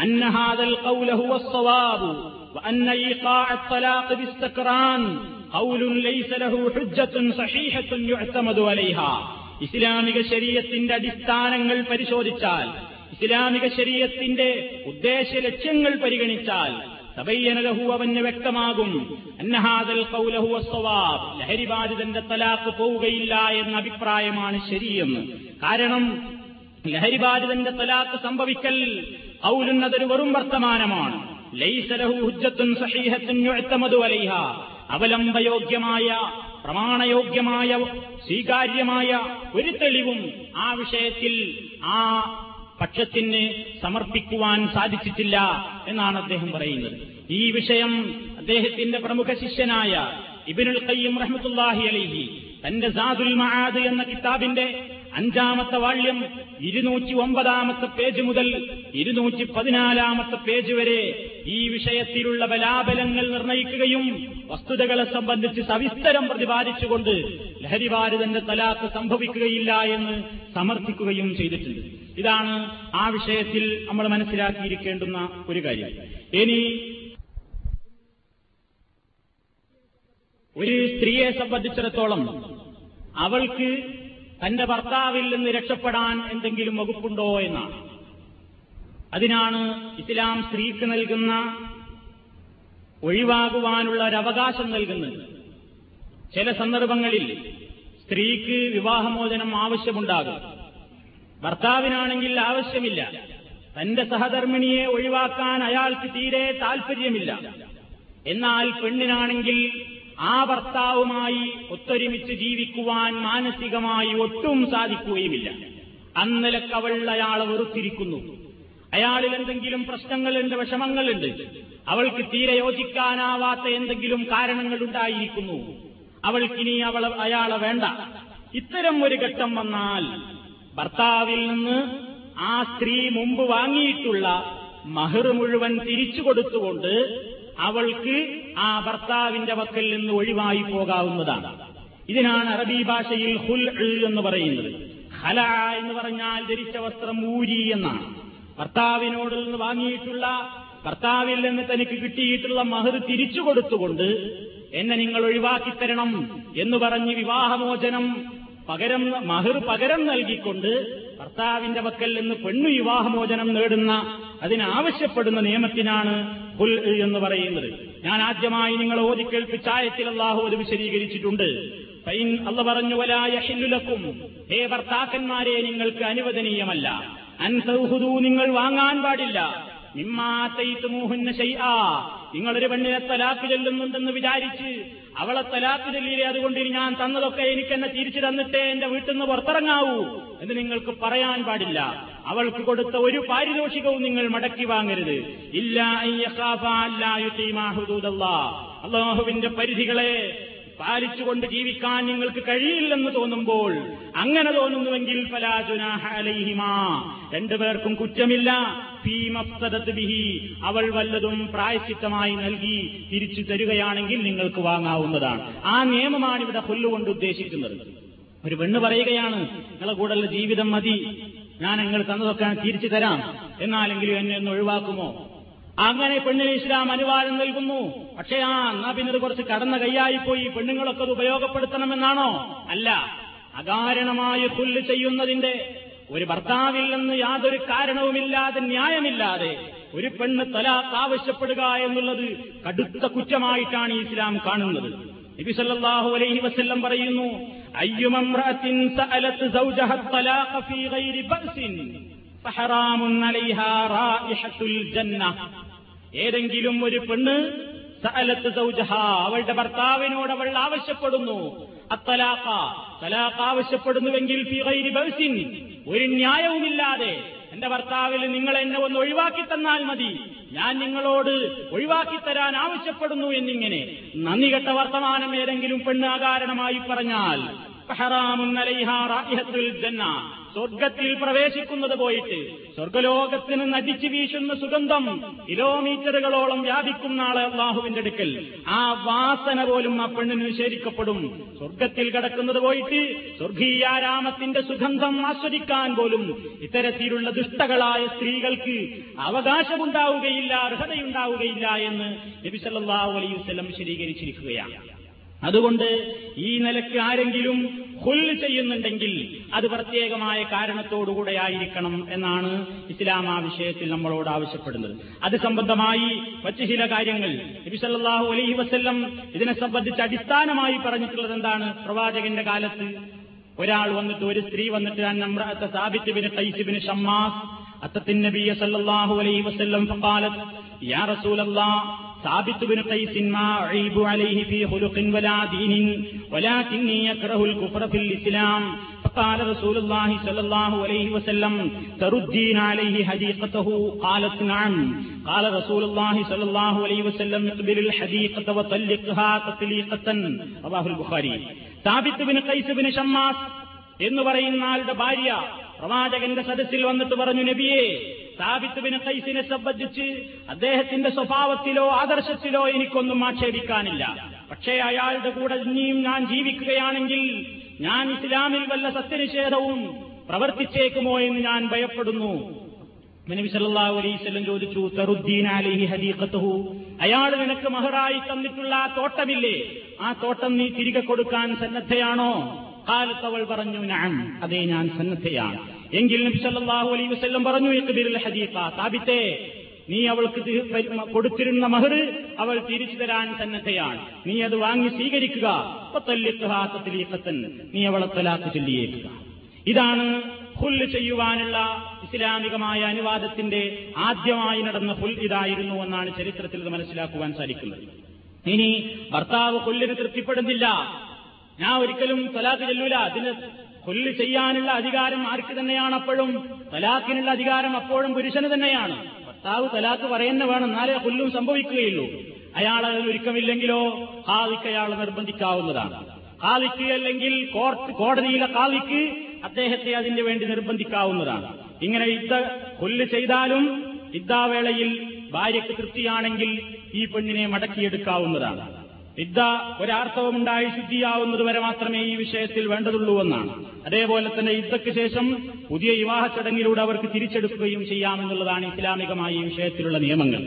أن هذا القول هو الصواب وأن إيقاع الطلاق باستقران قول ليس له حجة صحيحة يعتمد عليها ഇസ്ലാമിക ശരീരത്തിന്റെ അടിസ്ഥാനങ്ങൾ പരിശോധിച്ചാൽ ഇസ്ലാമിക ശരീരത്തിന്റെ ഉദ്ദേശ ലക്ഷ്യങ്ങൾ പരിഗണിച്ചാൽ തബയ്യനലഹു അവന് വ്യക്തമാകും അന്നഹാദൽ കൗലഹു അസ്വവാബ് ലഹരിബാധിതന്റെ തലാക്ക് പോവുകയില്ല എന്ന അഭിപ്രായമാണ് ശരിയെന്ന് കാരണം ലഹരിബാധിതന്റെ തലാത്ത് സംഭവിക്കൽ ഔലുന്നതൊരു വെറും വർത്തമാനമാണ്. അവലംബയോഗ്യമായ പ്രമാണയോഗ്യമായ സ്വീകാര്യമായ ഒരു തെളിവും ആ വിഷയത്തിൽ ആ പക്ഷത്തിന് സമർപ്പിക്കുവാൻ സാധിച്ചിട്ടില്ല എന്നാണ് അദ്ദേഹം പറയുന്നത്. ഈ വിഷയം അദ്ദേഹത്തിന്റെ പ്രമുഖ ശിഷ്യനായ ഇബിനുൽ കയ്യം റഹ്മത്തുല്ലാഹി അലിഹി തന്റെ സാദുൽ മഹാദ് എന്ന കിതാബിന്റെ അഞ്ചാമത്തെ വാള്യം ഇരുന്നൂറ്റി ഒമ്പതാമത്തെ പേജ് മുതൽ ഇരുന്നൂറ്റി പതിനാലാമത്തെ പേജ് വരെ ഈ വിഷയത്തിലുള്ള ബലാബലങ്ങൾ നിർണയിക്കുകയും വസ്തുതകളെ സംബന്ധിച്ച് സവിസ്തരം പ്രതിപാദിച്ചുകൊണ്ട് ലഹരിവാരുതന്റെ തലാക്ക് സംഭവിക്കുകയില്ല എന്ന് സമർത്ഥിക്കുകയും ചെയ്തിട്ടുണ്ട്. ഇതാണ് ആ വിഷയത്തിൽ നമ്മൾ മനസ്സിലാക്കിയിരിക്കേണ്ടുന്ന ഒരു കാര്യം. ഇനി ഒരു സ്ത്രീയെ സംബന്ധിച്ചിടത്തോളം അവൾക്ക് തന്റെ ഭർത്താവിൽ നിന്ന് രക്ഷപ്പെടാൻ എന്തെങ്കിലും വകുപ്പുണ്ടോ എന്നാണ്. അതിനാണ് ഇസ്ലാം സ്ത്രീക്ക് നൽകുന്ന ഒഴിവാകുവാനുള്ള ഒരു അവകാശം നൽകുന്നത്. ചില സന്ദർഭങ്ങളിൽ സ്ത്രീക്ക് വിവാഹമോചനം ആവശ്യമുണ്ടാകും. ഭർത്താവിനാണെങ്കിൽ ആവശ്യമില്ല. തന്റെ സഹധർമ്മിണിയെ ഒഴിവാക്കാൻ അയാൾക്ക് തീരെ താൽപര്യമില്ല എന്നാൽ പെണ്ണിനാണെങ്കിൽ ആ ഭർത്താവുമായി ഒത്തൊരുമിച്ച് ജീവിക്കുവാൻ മാനസികമായി ഒട്ടും സാധിക്കുകയുമില്ല. അന്നലക്കവൾ അയാളെ വെറുത്തിരിക്കുന്നു. അയാളിൽ എന്തെങ്കിലും പ്രശ്നങ്ങളുണ്ട് വിഷമങ്ങളുണ്ട് അവൾക്ക് തീരെ യോജിക്കാനാവാത്ത എന്തെങ്കിലും കാരണങ്ങൾ ഉണ്ടായിരിക്കുന്നു. അവൾക്കിനി അവൾ അയാളെ വേണ്ട. ഇത്തരം ഒരു ഘട്ടം വന്നാൽ ഭർത്താവിൽ നിന്ന് ആ സ്ത്രീ മുമ്പ് വാങ്ങിയിട്ടുള്ള മഹർ മുഴുവൻ തിരിച്ചു കൊടുത്തുകൊണ്ട് അവൾക്ക് ആ ഭർത്താവിന്റെ വക്കൽ നിന്ന് ഒഴിവായി പോകാവുന്നതാണ്. ഇതിനാണ് അറബി ഭാഷയിൽ ഹുൽ എന്ന് പറയുന്നത്. ഹല എന്ന് പറഞ്ഞാൽ ധരിച്ച വസ്ത്രം ഊരി എന്നാണ്. ഭർത്താവിനോട് നിന്ന് വാങ്ങിയിട്ടുള്ള ഭർത്താവിൽ നിന്ന് തനിക്ക് കിട്ടിയിട്ടുള്ള മഹർ തിരിച്ചു കൊടുത്തുകൊണ്ട് എന്നെ നിങ്ങൾ ഒഴിവാക്കി തരണം എന്ന് പറഞ്ഞ് വിവാഹമോചനം പകരം മഹർ പകരം നൽകിക്കൊണ്ട് ഭർത്താവിന്റെ പക്കൽ നിന്ന് പെണ്ണു വിവാഹമോചനം നേടുന്ന അതിനാവശ്യപ്പെടുന്ന നിയമത്തിനാണ് ഹുൽ എന്ന് പറയുന്നത്. ഞാൻ ആദ്യമായി നിങ്ങൾ ഓതിക്കേൽപ്പിച്ച ആയത്തിൽ അള്ളാഹു അത് വിശദീകരിച്ചിട്ടുണ്ട്. അല്ല പറഞ്ഞു വലായഹില്ലുലക്കും ഹേ ഭർത്താക്കന്മാരെ നിങ്ങൾക്ക് അനുവദനീയമല്ല. അൻസൗഹുദു നിങ്ങൾ വാങ്ങാൻ പാടില്ല. നിങ്ങളൊരു പെണ്ണിനെ തലാക്ക് ചെല്ലുന്നുണ്ടെന്ന് വിചാരിച്ച് അവളെ തലാക്ക് ചെല്ലിയില്ലേ? അതുകൊണ്ട് ഞാൻ തന്നതൊക്കെ എനിക്ക് എന്നെ തിരിച്ചു തന്നിട്ടേ എന്റെ വീട്ടിൽ നിന്ന് പുറത്തിറങ്ങാവൂ എന്ന് നിങ്ങൾക്ക് പറയാൻ പാടില്ല. അവൾക്ക് കൊടുത്ത ഒരു പാരിതോഷികവും നിങ്ങൾ മടക്കി വാങ്ങരുത്. ഇല്ല അള്ളാഹുവിന്റെ പരിധികളെ പാലിച്ചുകൊണ്ട് ജീവിക്കാൻ നിങ്ങൾക്ക് കഴിയില്ലെന്ന് തോന്നുമ്പോൾ അങ്ങനെ തോന്നുന്നുവെങ്കിൽ ഫലാജുനാഹലൈഹിമാ രണ്ടുപേർക്കും കുറ്റമില്ല. ബിഹി. അവൾ വല്ലതും പ്രായശ്ചിത്തമായി നൽകി തിരിച്ചു തരികയാണെങ്കിൽ നിങ്ങൾക്ക് വാങ്ങാവുന്നതാണ്. ആ നിയമമാണ് ഇവിടെ കൊല്ലുകൊണ്ട് ഉദ്ദേശിക്കുന്നത്. ഒരു പെണ്ണ് പറയുകയാണ് നിങ്ങളെ കൂടെയുള്ള ജീവിതം മതി. ഞാൻ നിങ്ങൾ തന്നതൊക്കെ തിരിച്ചു തരാം. എന്നാലെങ്കിലും എന്നെ ഒന്ന് ഒഴിവാക്കുമോ? അങ്ങനെ പെണ്ണിന് ഇസ്ലാം അനുവാദം നൽകുന്നു. പക്ഷേ ആ എന്നാ പിന്നെ ഇത് കുറച്ച് കടന്ന കൈയായിപ്പോയി. പെണ്ണുങ്ങളൊക്കെ അത് ഉപയോഗപ്പെടുത്തണമെന്നാണോ? അല്ല. അകാരണമായ പുല്ല് ചെയ്യുന്നതിന്റെ ഒരു ഭർത്താവിൽ നിന്ന് യാതൊരു കാരണവുമില്ലാതെ ന്യായമില്ലാതെ ഒരു പെണ്ണ് തലാഖ് ആവശ്യപ്പെടുക എന്നുള്ളത് കടുത്ത കുറ്റമായിട്ടാണ് ഇസ്ലാം കാണുന്നത്. നബി സല്ലല്ലാഹു അലൈഹി വസല്ലം പറയുന്നു സൗജഹ തലാഖ ഫീ ഗൈരി അലൈഹാ റായിഹത്തുൽ ഏതെങ്കിലും ഒരു പെണ്ണ് സഅലത്ത് സൗജഹ അവളുടെ ഭർത്താവിനോട് അവൾ ആവശ്യപ്പെടുന്നു. അത്തലാഖ തലാഖ ആവശ്യപ്പെടുന്നുവെങ്കിൽ ഒരു ന്യായവുമില്ലാതെ എന്റെ ഭർത്താവിൽ നിങ്ങൾ എന്നെ ഒന്ന് ഒഴിവാക്കി തന്നാൽ മതി. ഞാൻ നിങ്ങളോട് ഒഴിവാക്കി തരാൻ ആവശ്യപ്പെടുന്നു എന്നിങ്ങനെ നന്ദി കെട്ട വർത്തമാനം ഏതെങ്കിലും പെണ്ണ് അകാരണമായി പറഞ്ഞാൽ സ്വർഗത്തിൽ പ്രവേശിക്കുന്നത് പോയിട്ട് സ്വർഗലോകത്തിന് നടിച്ചു വീശുന്ന സുഗന്ധം കിലോമീറ്ററുകളോളം വ്യാപിക്കുന്ന ആളെ അള്ളാഹുവിന്റെ അടുക്കൽ. ആ വാസന പോലും ആ പെണ്ണിന് നിഷേധിക്കപ്പെടും. സ്വർഗത്തിൽ കിടക്കുന്നത് പോയിട്ട് സ്വർഗീയാരാമത്തിന്റെ സുഗന്ധം ആസ്വദിക്കാൻ പോലും ഇത്തരത്തിലുള്ള ദുഷ്ടകളായ സ്ത്രീകൾക്ക് അവകാശമുണ്ടാവുകയില്ല അർഹതയുണ്ടാവുകയില്ല എന്ന് നബി സല്ലല്ലാഹു അലൈഹി വിശദീകരിച്ചിരിക്കുകയാണ്. അതുകൊണ്ട് ഈ നിലയ്ക്ക് ആരെങ്കിലും ഹുല്ല് ചെയ്യുന്നുണ്ടെങ്കിൽ അത് പ്രത്യേകമായ കാരണത്തോടുകൂടെ ആയിരിക്കണം എന്നാണ് ഇസ്ലാം ആ വിഷയത്തിൽ നമ്മളോട് ആവശ്യപ്പെടുന്നത്. അത് സംബന്ധമായി മറ്റു ചില കാര്യങ്ങൾ നബിസല്ലാഹു അലൈഹി വസ്ല്ലം ഇതിനെ സംബന്ധിച്ച് അടിസ്ഥാനമായി പറഞ്ഞിട്ടുള്ളത് എന്താണ്? പ്രവാചകന്റെ കാലത്ത് ഒരാൾ വന്നിട്ട് ഒരു സ്ത്രീ വന്നിട്ട് അന്നമ്രഅത്ത സാബിത്തുബിന് കൈസിബിന് ഷമ്മാസ് അത്തത്തിൻ നബിയ സല്ലല്ലാഹു അലൈഹി വസ്ല്ലം ഫഖാലത് യാ റസൂലല്ലാഹ് ثابت بن قيس ما أعيب عليه في خلق ولا دين ولكني يكره الكفر في الإسلام فقال رسول الله صلى الله عليه وسلم تردين عليه حديقته قالت نعم قال رسول الله صلى الله عليه وسلم اقبل الحديقة وطلقها تطليقة رواه البخاري ثابت بن قيس بن شماس എന്ന് പറയുന്ന ആളുടെ ഭാര്യ പ്രവാചകന്റെ സദസ്സിൽ വന്നിട്ട് പറഞ്ഞു നബിയെ സാബിത്ത് ബിൻ ഖൈസിനെ സംബന്ധിച്ച് അദ്ദേഹത്തിന്റെ സ്വഭാവത്തിലോ ആദർശത്തിലോ എനിക്കൊന്നും ആക്ഷേപിക്കാനില്ല. പക്ഷേ അയാളുടെ കൂടെ ഇനിയും ഞാൻ ജീവിക്കുകയാണെങ്കിൽ ഞാൻ ഇസ്ലാമിൽ വല്ല സത്യനിഷേധവും പ്രവർത്തിച്ചേക്കുമോ എന്ന് ഞാൻ ഭയപ്പെടുന്നു. നബി സല്ലല്ലാഹു അലൈഹി വസല്ലം ചോദിച്ചു തറുദ്ദീൻ അലൈഹി അയാൾ നിനക്ക് മഹറായി തന്നിട്ടുള്ള ആ തോട്ടമില്ലേ? ആ തോട്ടം നീ തിരികെ കൊടുക്കാൻ സന്നദ്ധയാണോ? കാലത്തവൾ പറഞ്ഞു ഞാൻ അതേ ഞാൻ സന്നദ്ധയാണ്. എങ്കിൽ നബി സല്ലല്ലാഹു അലൈഹി വസല്ലം പറഞ്ഞു ഇഖ്ബിറുൽ ഹദീഖ താബിത്തെ നീ അവൾക്ക് കൊടുത്തിരുന്ന മഹർ അവൾ തിരിച്ചു തരാൻ സന്നദ്ധയാണ്. നീ അത് വാങ്ങി സ്വീകരിക്കുക. നീ അവളെ തലാക്ക് ചൊല്ലിയേക്കുക. ഇതാണ് ഹുല്ല് ചെയ്യുവാനുള്ള ഇസ്ലാമികമായ അനുവാദത്തിന്റെ ആദ്യമായി നടന്ന ഹുൽ ഇതായിരുന്നു എന്നാണ് ചരിത്രത്തിൽ ഇത് മനസ്സിലാക്കുവാൻ സാധിക്കുന്നത്. ഇനി ഭർത്താവ് കൊല്ലിന് തൃപ്തിപ്പെടുന്നില്ല. ഞാൻ ഒരിക്കലും തലാഖ് ചെല്ലൂല. അതിന് കൊല്ലു ചെയ്യാനുള്ള അധികാരം ആർക്ക് തന്നെയാണ് അപ്പോഴും? തലാക്കിനുള്ള അധികാരം അപ്പോഴും പുരുഷന് തന്നെയാണ്. ഭർത്താവ് തലാഖ് പറയുന്ന വേണം. എന്നാലേ കൊല്ലും സംഭവിക്കുകയുള്ളൂ. അയാൾ ഒരുക്കമില്ലെങ്കിലോ? ഹാദിക്ക് അയാൾ നിർബന്ധിക്കാവുന്നതാണ്. ഹാദിക്ക് അല്ലെങ്കിൽ കോർട്ട് കോടതിയിലെ കാലിക്ക് അദ്ദേഹത്തെ അതിന് വേണ്ടി നിർബന്ധിക്കാവുന്നതാണ്. ഇങ്ങനെ യുദ്ധ കൊല്ല് ചെയ്താലും യുദ്ധാവേളയിൽ ഭാര്യയ്ക്ക് തൃപ്തിയാണെങ്കിൽ ഈ പെണ്ണിനെ മടക്കിയെടുക്കാവുന്നതാണ്. യുദ്ധ ഒരാർത്ഥവുമുണ്ടായി ശുദ്ധിയാവുന്നത് വരെ മാത്രമേ ഈ വിഷയത്തിൽ വേണ്ടതുള്ളൂ എന്നാണ്. അതേപോലെ തന്നെ ഇദ്ദയ്ക്ക് ശേഷം പുതിയ വിവാഹ ചടങ്ങിലൂടെ അവർക്ക് തിരിച്ചെടുക്കുകയും ചെയ്യാമെന്നുള്ളതാണ് ഇസ്ലാമികമായ ഈ വിഷയത്തിലുള്ള നിയമങ്ങൾ.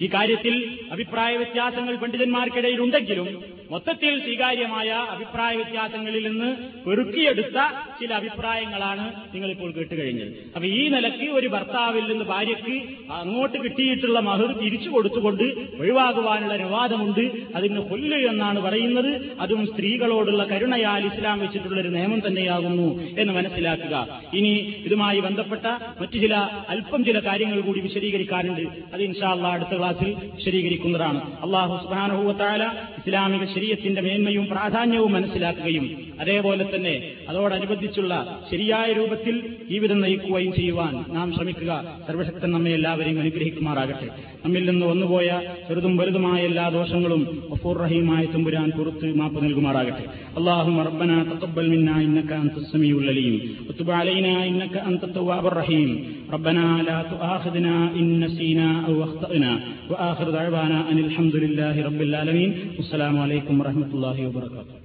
ഈ കാര്യത്തിൽ അഭിപ്രായ വ്യത്യാസങ്ങൾ പണ്ഡിതന്മാർക്കിടയിലുണ്ടെങ്കിലും മൊത്തത്തിൽ സ്വീകാര്യമായ അഭിപ്രായ വ്യത്യാസങ്ങളിൽ നിന്ന് പെറുക്കിയെടുത്ത ചില അഭിപ്രായങ്ങളാണ് നിങ്ങളിപ്പോൾ കേട്ടുകഴിഞ്ഞത്. അപ്പൊ ഈ നിലയ്ക്ക് ഒരു ഭർത്താവിൽ നിന്ന് ഭാര്യയ്ക്ക് അങ്ങോട്ട് കിട്ടിയിട്ടുള്ള മഹർ തിരിച്ചു കൊടുത്തുകൊണ്ട് ഒഴിവാകുവാനുള്ള അനുവാദമുണ്ട്. അതിന് കൊല്ല എന്നാണ് പറയുന്നത്. അതും സ്ത്രീകളോടുള്ള കരുണയാൽ ഇസ്ലാം വെച്ചിട്ടുള്ള ഒരു നിയമം തന്നെയാകുന്നു എന്ന് മനസ്സിലാക്കുക. ഇനി ഇതുമായി ബന്ധപ്പെട്ട മറ്റു ചില അല്പം ചില കാര്യങ്ങൾ കൂടി വിശദീകരിക്കാനുണ്ട്. അത് ഇൻഷാല്ല അടുത്ത ക്ലാസ്സിൽ വിശദീകരിക്കുന്നതാണ്. അള്ളാഹു സുബാനുഭവത്താല ഇസ്ലാമിക ശരീരത്തിന്റെ മേന്മയും പ്രാധാന്യവും മനസ്സിലാക്കുകയും അതേപോലെ തന്നെ അതോടനുബന്ധിച്ചുള്ള ശരിയായ രൂപത്തിൽ ജീവിതം നയിക്കുകയും ചെയ്യുവാൻ നാം ശ്രമിക്കുക സർവശക്തൻ നമ്മെ എല്ലാവരെയും അനുഗ്രഹിക്കുമാറാകട്ടെ നമ്മിൽ നിന്ന് വന്നുപോയ ചെറുതും വലുതുമായ എല്ലാ ദോഷങ്ങളും ഗഫൂർ റഹീമായ തുമ്പുരാൻ പുറത്ത് മാപ്പ് നൽകുമാറാകട്ടെ اللهم ربنا تقبل منا انك انت السميع العليم وتب علينا انك انت التواب الرحيم ربنا لا تؤاخذنا ان نسينا او اخطانا واخر دعوانا ان الحمد لله رب العالمين والسلام عليكم ورحمه الله وبركاته